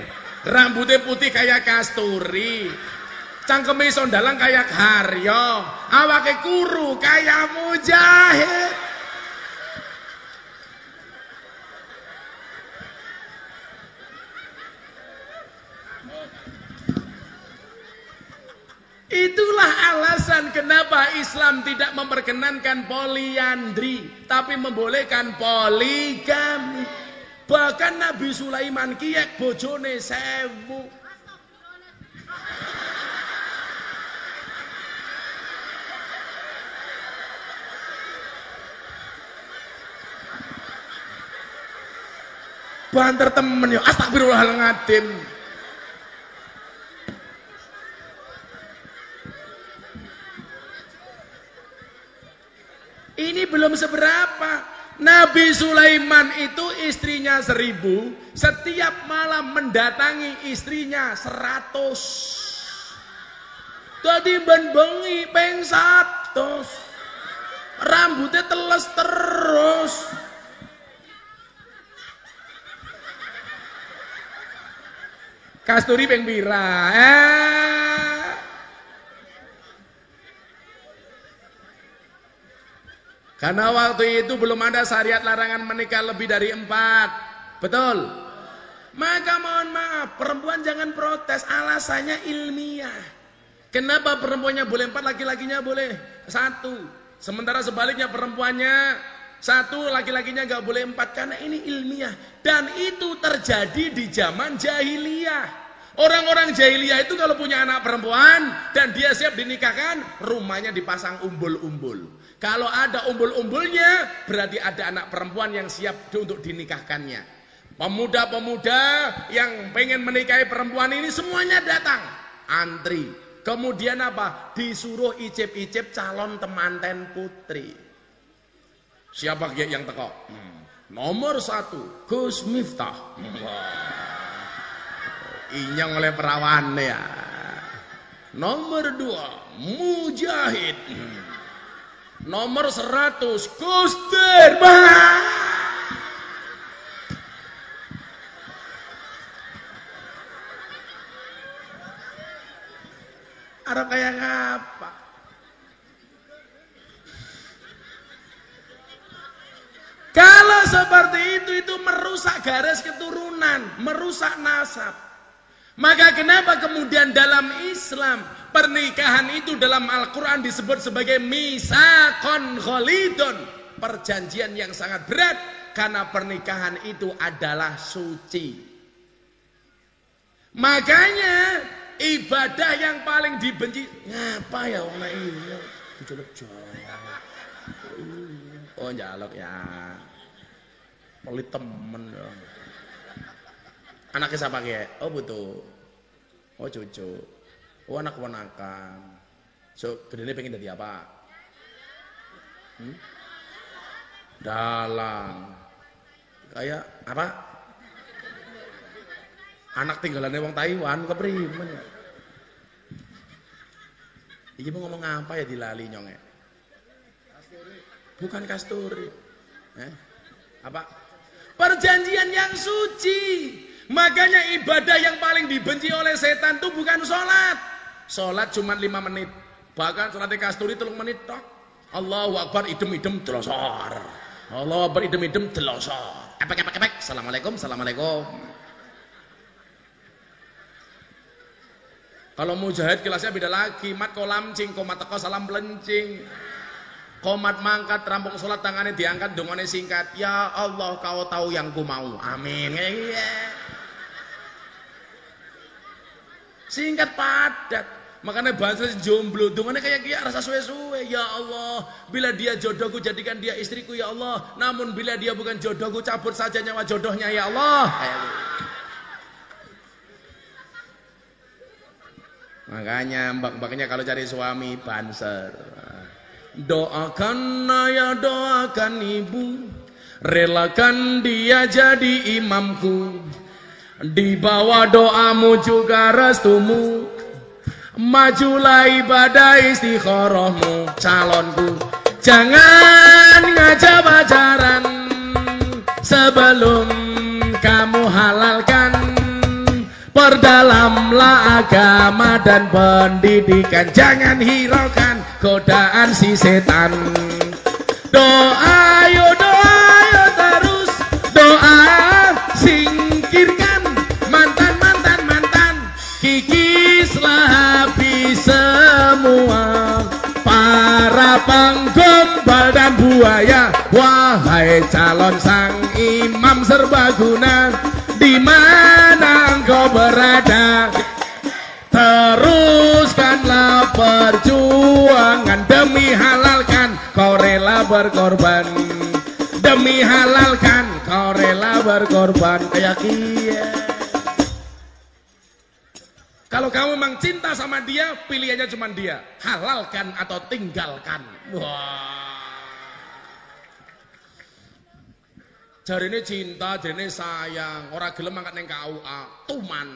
rambutnya putih kayak kasturi, cangkeme iso ndalang kaya Haryo, awake kuru kaya Mujahid. Itulah alasan kenapa Islam tidak memperkenankan poliandri, tapi membolehkan poligami. Bahkan Nabi Sulaiman kiek bojone sewu. Banter temen yo astagfirullahaladzim ini belum seberapa Nabi Sulaiman itu istrinya seribu, setiap malam mendatangi istrinya seratus. Tadi ben bengi peng satu. Rambutnya teles terus. Kasturi peng bira. Eh. Karena waktu itu belum ada syariat larangan menikah lebih dari empat. Betul? Maka mohon maaf, perempuan jangan protes, alasannya ilmiah. Kenapa perempuannya boleh empat, laki-lakinya boleh satu. Sementara sebaliknya perempuannya satu, laki-lakinya gak boleh empat. Karena ini ilmiah. Dan itu terjadi di zaman jahiliyah. Orang-orang jahiliyah itu kalau punya anak perempuan dan dia siap dinikahkan, rumahnya dipasang umbul-umbul. Kalau ada umbul-umbulnya, berarti ada anak perempuan yang siap untuk dinikahkannya. Pemuda-pemuda yang pengen menikahi perempuan ini semuanya datang. Antri. Kemudian apa? Disuruh icip-icip calon temanten putri. Siapa yang teko? Hmm. Nomor satu, Gus Miftah. Inyong oleh perawan ya. Nomor dua, Mujahid. Hmm. Nomor 100 Guster Ada kayak apa? Kalau seperti itu itu merusak garis keturunan, merusak nasab. Maka kenapa kemudian dalam Islam Pernikahan itu dalam Al-Quran disebut sebagai misakon kholidon. Perjanjian yang sangat berat. Karena pernikahan itu adalah suci. Makanya ibadah yang paling dibenci. Ngapa ya orang ini? Oh jaluk ya. Pelit temen. Ya. Anaknya siapa kayak? Oh butuh. Oh cucu. Oh anak wanakan. So, gedene pengen jadi apa? Hmm? Dalang. Kayak apa? Anak tinggalannya wong Taiwan keprimen ya. Iki mau ngomong apa ya dilali nyong ya? Bukan kasturi. Eh? Apa? Perjanjian yang suci. Makanya ibadah yang paling dibenci oleh setan itu bukan sholat. Sholat cuma lima menit. Bahkan sholat kasturi telung menit tok. Allahu Akbar idem-idem telosor. Allah Akbar idem-idem telosor. Epek epek epek. Assalamualaikum, Assalamualaikum. Kalau mujahid kelasnya beda lagi. Mat kolam cing, komat teko salam pelencing. Komat mangkat, rampung sholat tangannya diangkat, dongannya singkat. Ya Allah kau tahu yang ku mau. Amin. Iya. Singkat padat. Makanya bahasa jomblo, dungane kayak kia rasa suwe-suwe. Ya Allah, bila dia jodohku jadikan dia istriku ya Allah. Namun bila dia bukan jodohku cabut saja nyawa jodohnya ya Allah. Makanya mbak-mbaknya kalau cari suami banser. Doakan ayah, doakan ibu. Relakan dia jadi imamku. Di bawah doamu juga restumu. Majulah ibadah istikharahmu calonku. Jangan ngajak pacaran Sebelum kamu halalkan. Perdalamlah agama dan pendidikan. Jangan hiraukan godaan si setan. Doa yo doa yo terus. Doa singkirkan. Mantan-mantan mantan Kikislah semua. Para penggombal dan buaya. Wahai calon sang imam serbaguna di mana engkau berada? Teruskanlah perjuangan demi halalkan kau rela berkorban demi halalkan kau rela berkorban kayak kia. Kalau kamu memang cinta sama dia, pilihannya cuma dia. Halalkan atau tinggalkan. Wah. Jari ini cinta, jari ini sayang. Orang gelem angkat neng KUA. Tuman.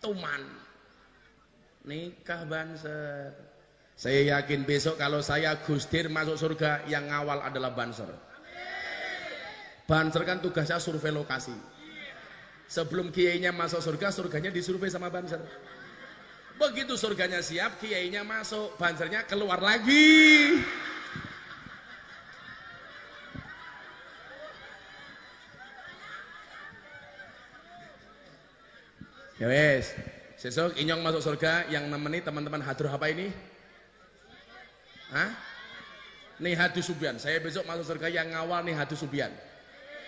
Tuman. Nikah banser. Saya yakin besok kalau saya Gustir masuk surga yang ngawal adalah Banser. Banser kan tugasnya survei lokasi. Sebelum kiainya masuk surga, surganya disurvei sama banser. Begitu surganya siap, kiainya masuk, bansernya keluar lagi. Ya wes, sesok inyong masuk surga yang nemeni teman-teman hadir apa ini? Hah? Nih hadis subian. Saya besok masuk surga yang ngawal nih hadis subian.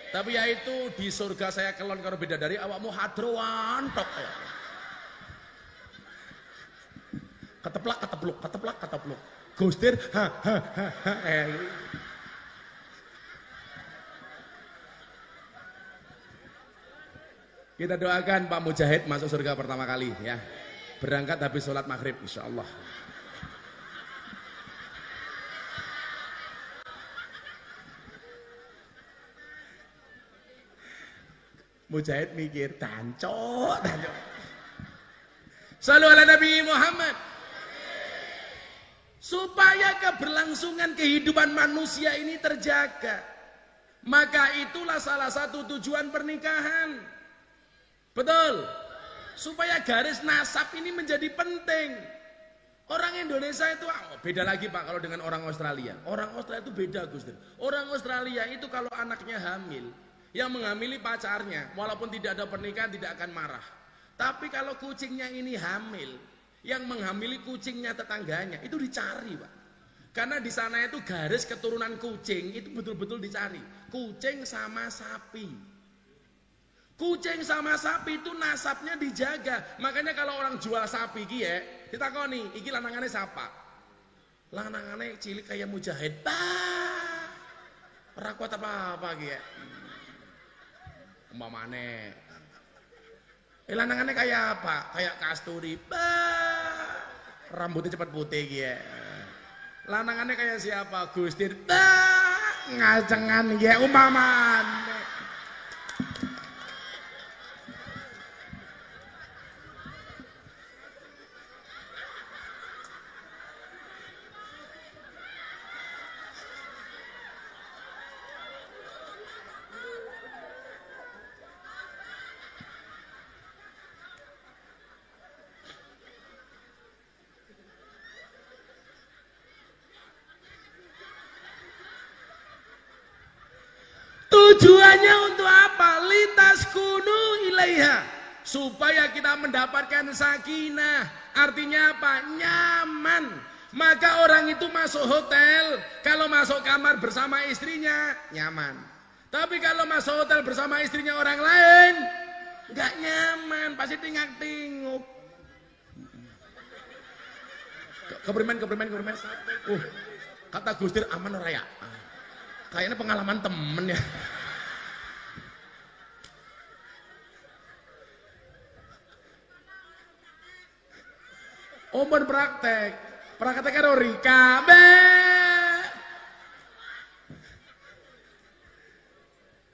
Tapi ya itu di surga saya kelon karo beda dari awakmu hadroan tok. Keteplak ketepluk, keteplak ketepluk. Gustir ha ha ha ha. Eh. Kita doakan Pak Mujahid masuk surga pertama kali ya. Berangkat habis sholat maghrib insya Allah. Mujahid mikir, tancok, tancok. Selalu ala Nabi Muhammad. Supaya keberlangsungan kehidupan manusia ini terjaga. Maka itulah salah satu tujuan pernikahan. Betul. Supaya garis nasab ini menjadi penting. Orang Indonesia itu oh, beda lagi Pak kalau dengan orang Australia. Orang Australia itu beda Gus. Orang Australia itu kalau anaknya hamil, yang menghamili pacarnya, walaupun tidak ada pernikahan tidak akan marah. Tapi kalau kucingnya ini hamil, yang menghamili kucingnya tetangganya itu dicari, Pak. Karena di sana itu garis keturunan kucing itu betul-betul dicari. Kucing sama sapi. Kucing sama sapi itu nasabnya dijaga. Makanya kalau orang jual sapi ki ya, koni, iki lanangannya siapa? Lanangannya cilik kayak mujahid. Bah. Rakwat apa-apa ki ya. Umpamane. Eh lanangannya kayak apa? Kayak kasturi. Rambutnya cepat putih gitu lanangannya kayak siapa? Gustir. Bah ngacengan ya umpamane Tujuannya untuk apa? Lintas kunu ilaiha. Supaya kita mendapatkan sakinah. Artinya apa? Nyaman. Maka orang itu masuk hotel. Kalau masuk kamar bersama istrinya, nyaman. Tapi kalau masuk hotel bersama istrinya orang lain, nggak nyaman. Pasti tingak-tinguk. Keprimen, keprimen, keprimen. Uh, kata Gustir aman raya. Kayaknya pengalaman temen ya. Umur praktek. Praktek Rika. Be.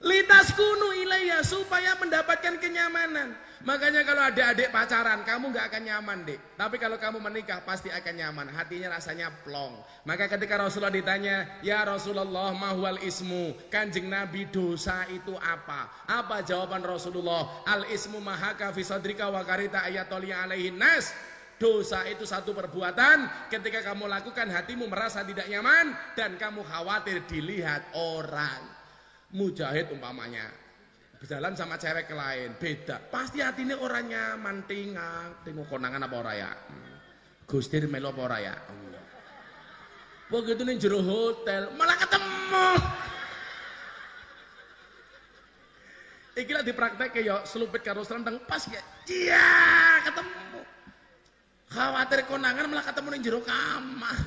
Litas kunu ilaiya supaya mendapatkan kenyamanan. Makanya kalau ada adik pacaran, kamu nggak akan nyaman, dek. Tapi kalau kamu menikah, pasti akan nyaman. Hatinya rasanya plong. Maka ketika Rasulullah ditanya, Ya Rasulullah, mahwal ismu. Kanjeng Nabi, dosa itu apa? Apa jawaban Rasulullah? Al ismu mahaka fi sadrika wa karita ayatoli alaihi nas. Dosa itu satu perbuatan ketika kamu lakukan hatimu merasa tidak nyaman dan kamu khawatir dilihat orang. Mujahid umpamanya berjalan sama cewek lain beda pasti hatinya orang nyaman tinggal tengok konangan apa orang ya. Gustir melo apa orang ya begitu nih jero hotel malah ketemu Iki lah dipraktek ya selupit karo serenteng pas ya. Iya, ketemu. Khawatir konangan malah ketemu di jero kamar.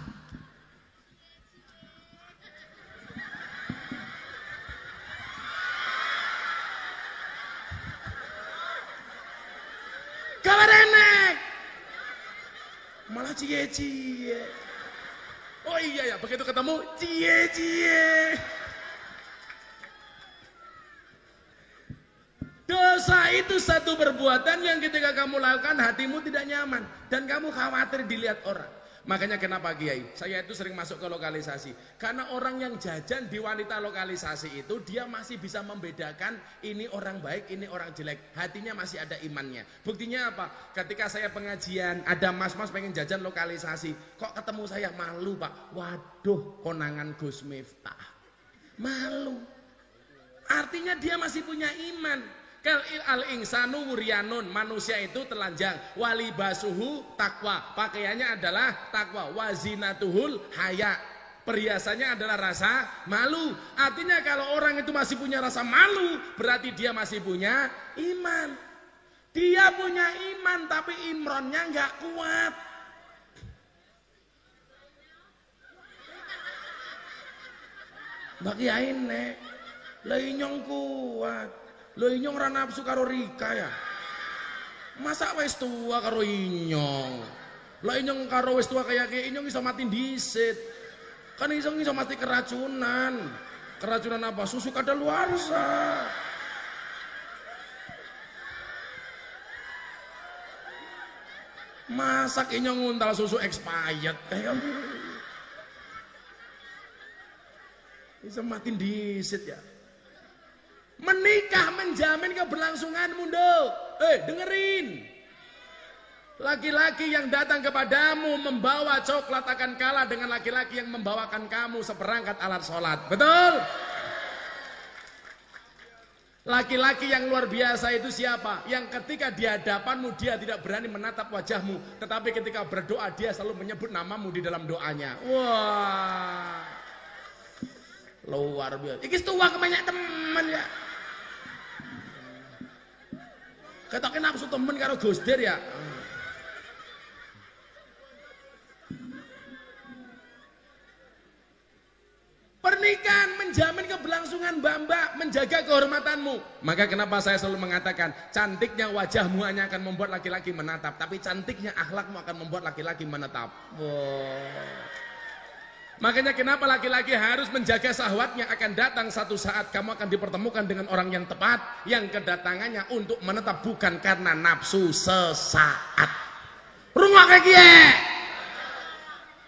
Kawarenek. Malah cie-cie. Oh iya ya, begitu ketemu cie-cie. Dosa itu satu perbuatan yang ketika kamu lakukan hatimu tidak nyaman dan kamu khawatir dilihat orang. Makanya kenapa Kiai? Saya itu sering masuk ke lokalisasi. Karena orang yang jajan di wanita lokalisasi itu dia masih bisa membedakan ini orang baik, ini orang jelek. Hatinya masih ada imannya. Buktinya apa? Ketika saya pengajian, ada mas-mas pengen jajan lokalisasi. Kok ketemu saya malu Pak? Waduh, konangan Gus Miftah. Malu. Artinya dia masih punya iman. Kal al insanu wuryanun, manusia itu telanjang. Wali basuhu takwa, pakaiannya adalah takwa. Wazinatuhul haya, perhiasannya adalah rasa malu. Artinya kalau orang itu masih punya rasa malu, berarti dia masih punya iman. Dia punya iman tapi imronnya nggak kuat. Bagi ini, lenyong kuat. Lho inyong ora nafsu karo Rika ya. Masa wis tua karo inyong. Lah inyong karo wis tua kayak kayak inyong iso mati disit. Kan iso iso mati keracunan. Keracunan apa? Susu kadaluarsa. Masak inyong nguntal susu expired. Kayak Bisa mati disit ya. Menikah menjamin keberlangsunganmu, Dok. Eh, dengerin. Laki-laki yang datang kepadamu membawa coklat akan kalah dengan laki-laki yang membawakan kamu seperangkat alat sholat. Betul? Laki-laki yang luar biasa itu siapa? Yang ketika di hadapanmu dia tidak berani menatap wajahmu. Tetapi ketika berdoa dia selalu menyebut namamu di dalam doanya. Wah. Luar biasa. Iki tua kebanyak teman ya. Ketoke nafsu temen karo Gusdir ya. Pernikahan menjamin keberlangsungan mbak-mbak, menjaga kehormatanmu. Maka kenapa saya selalu mengatakan, cantiknya wajahmu hanya akan membuat laki-laki menatap, tapi cantiknya akhlakmu akan membuat laki-laki menetap. Wow. Makanya kenapa laki-laki harus menjaga sahwatnya akan datang satu saat kamu akan dipertemukan dengan orang yang tepat yang kedatangannya untuk menetap bukan karena nafsu sesaat. Rumah kaki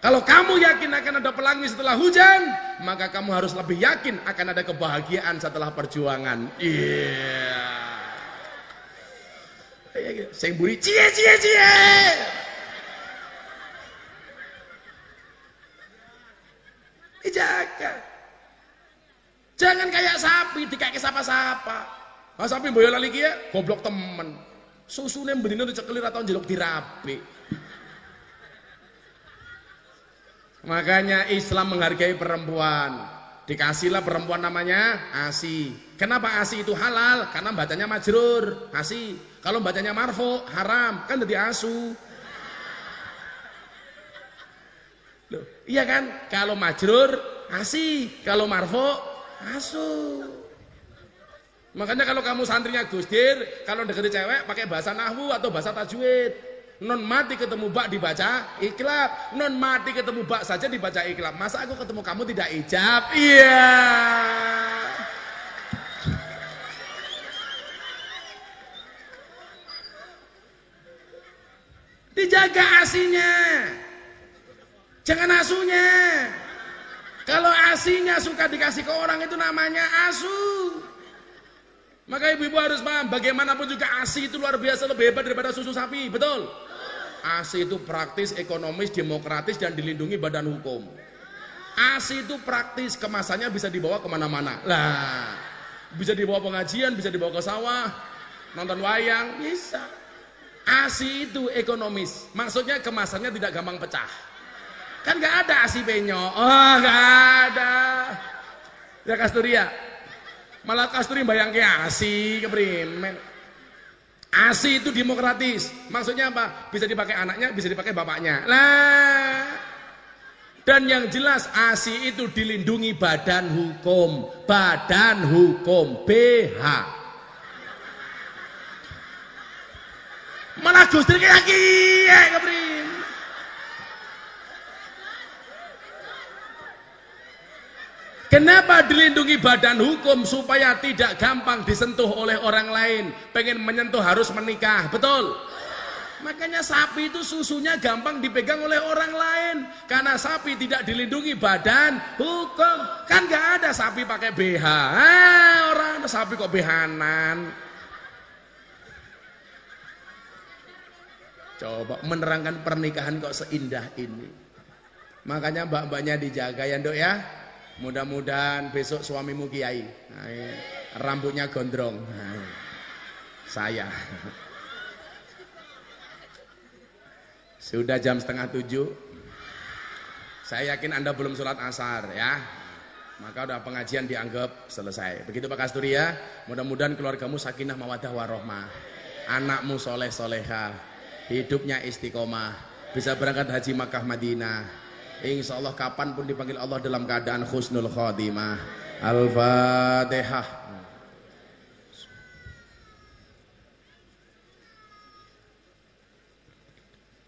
Kalau kamu yakin akan ada pelangi setelah hujan, maka kamu harus lebih yakin akan ada kebahagiaan setelah perjuangan. Iya. Yeah. Saya buri cie cie cie. Dijaga. Jangan kayak sapi, dikaki sapa-sapa. Ah sapi boyo lali ya, goblok temen. Susune mbedine dicekelir atau njeluk dirapi. Makanya Islam menghargai perempuan. Dikasihlah perempuan namanya Asi. Kenapa Asi itu halal? Karena bacanya majrur, Asi. Kalau bacanya marfo, haram. Kan jadi asu. Loh, iya kan? Kalau majrur asi, kalau marfo asu. Makanya kalau kamu santrinya Gusdir, kalau deketi cewek pakai bahasa nahwu atau bahasa tajwid. Non mati ketemu bak dibaca iklab, non mati ketemu bak saja dibaca iklab. Masa aku ketemu kamu tidak ijab? Iya. Dijaga asinya. Jangan asunya. Kalau asinya suka dikasih ke orang itu namanya asu. Maka ibu-ibu harus paham, bagaimanapun juga asi itu luar biasa lebih hebat daripada susu sapi, betul? Asi itu praktis, ekonomis, demokratis, dan dilindungi badan hukum. Asi itu praktis, kemasannya bisa dibawa ke mana-mana. Lah, bisa dibawa pengajian, bisa dibawa ke sawah, nonton wayang, bisa. Asi itu ekonomis, maksudnya kemasannya tidak gampang pecah. Kan gak ada asi penyo. Oh, gak ada. Ya Kasturia. Malah Kasturi bayang ke asi keprimen. Asi itu demokratis. Maksudnya apa? Bisa dipakai anaknya, bisa dipakai bapaknya. Lah. Dan yang jelas ASI itu dilindungi badan hukum, badan hukum BH. Malah Gusti kayak kiye keprim. Kenapa dilindungi badan hukum supaya tidak gampang disentuh oleh orang lain? Pengen menyentuh harus menikah, betul? Makanya sapi itu susunya gampang dipegang oleh orang lain karena sapi tidak dilindungi badan hukum. Kan nggak ada sapi pakai BH. Ah, orang sapi kok behanan. Coba menerangkan pernikahan kok seindah ini. Makanya mbak-mbaknya dijaga ya, Nduk ya. Mudah-mudahan besok suamimu kiai. Nah, rambutnya gondrong. Nah, saya. Sudah jam setengah tujuh. Saya yakin Anda belum sholat asar ya. Maka udah pengajian dianggap selesai. Begitu Pak Kasturi ya. Mudah-mudahan keluargamu sakinah mawadah warohmah. Anakmu soleh soleha. Hidupnya istiqomah. Bisa berangkat haji Makkah Madinah. Insya Allah kapan pun dipanggil Allah dalam keadaan khusnul khotimah. Al-Fatihah.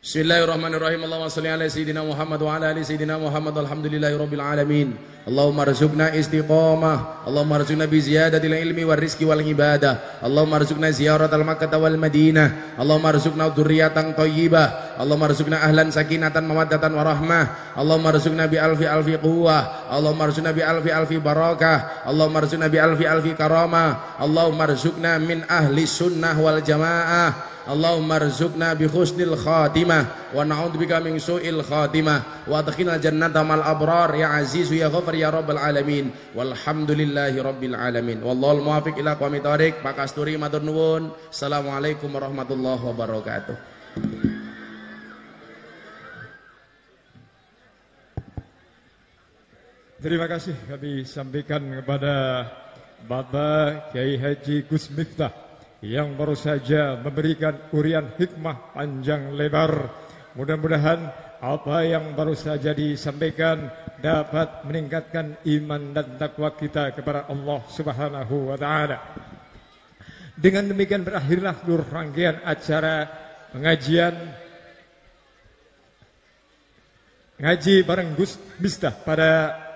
Bismillahirrahmanirrahim. Allahumma salli ala sayyidina Muhammad wa ala ali sayyidina Muhammad. Alhamdulillahi rabbil alamin. Allahumma arzuqna istiqamah. Allahumma arzuqna bi ziyadatil ilmi war rizqi wal ibadah. Allahumma arzuqna ziyaratal Makkah wal Madinah. Allahumma arzuqna dzurriyyatan thayyibah. Allahumma arzuqna ahlan sakinatan mawaddatan wa rahmah. Allahumma arzuqna bi alfi alfi quwwah. Allahumma arzuqna bi alfi alfi barakah. Allahumma arzuqna bi alfi alfi karamah. Allahumma arzuqna min ahli sunnah wal jamaah. Allahumma rzuqna bi husnil khatimah wa na'udzubika min su'il khatimah wa adkhilna jannata mal abrar. Ya azizu ya ghafar ya rabbal alamin. Walhamdulillahi rabbil alamin. Wallahul muwaffiq ila aqwamit thoriq Pak Kasturi matur nuwun. Assalamualaikum warahmatullahi wabarakatuh. Terima kasih kami sampaikan kepada Bapak Kiai Haji Gus Miftah yang baru saja memberikan urian hikmah panjang lebar. Mudah-mudahan apa yang baru saja disampaikan dapat meningkatkan iman dan takwa kita kepada Allah Subhanahu wa taala. Dengan demikian berakhirlah seluruh rangkaian acara pengajian ngaji bareng Gus Miftah pada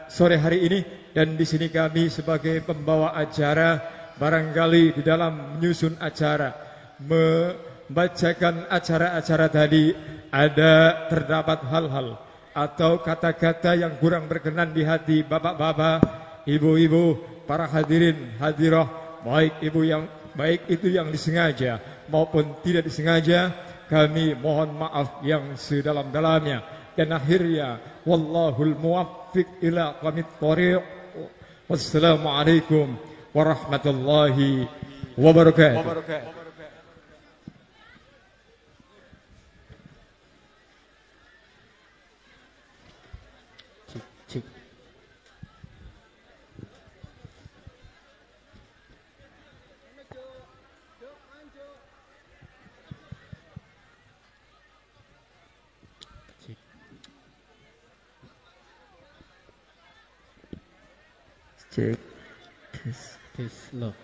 sore hari ini dan di sini kami sebagai pembawa acara barangkali di dalam menyusun acara membacakan acara-acara tadi ada terdapat hal-hal atau kata-kata yang kurang berkenan di hati bapak-bapak, ibu-ibu, para hadirin hadirah, baik ibu yang baik itu yang disengaja maupun tidak disengaja, kami mohon maaf yang sedalam-dalamnya dan akhirnya wallahul muwaffiq ila qamit thariq. Wassalamualaikum warahmatullahi wabarakatuh. Cek. No.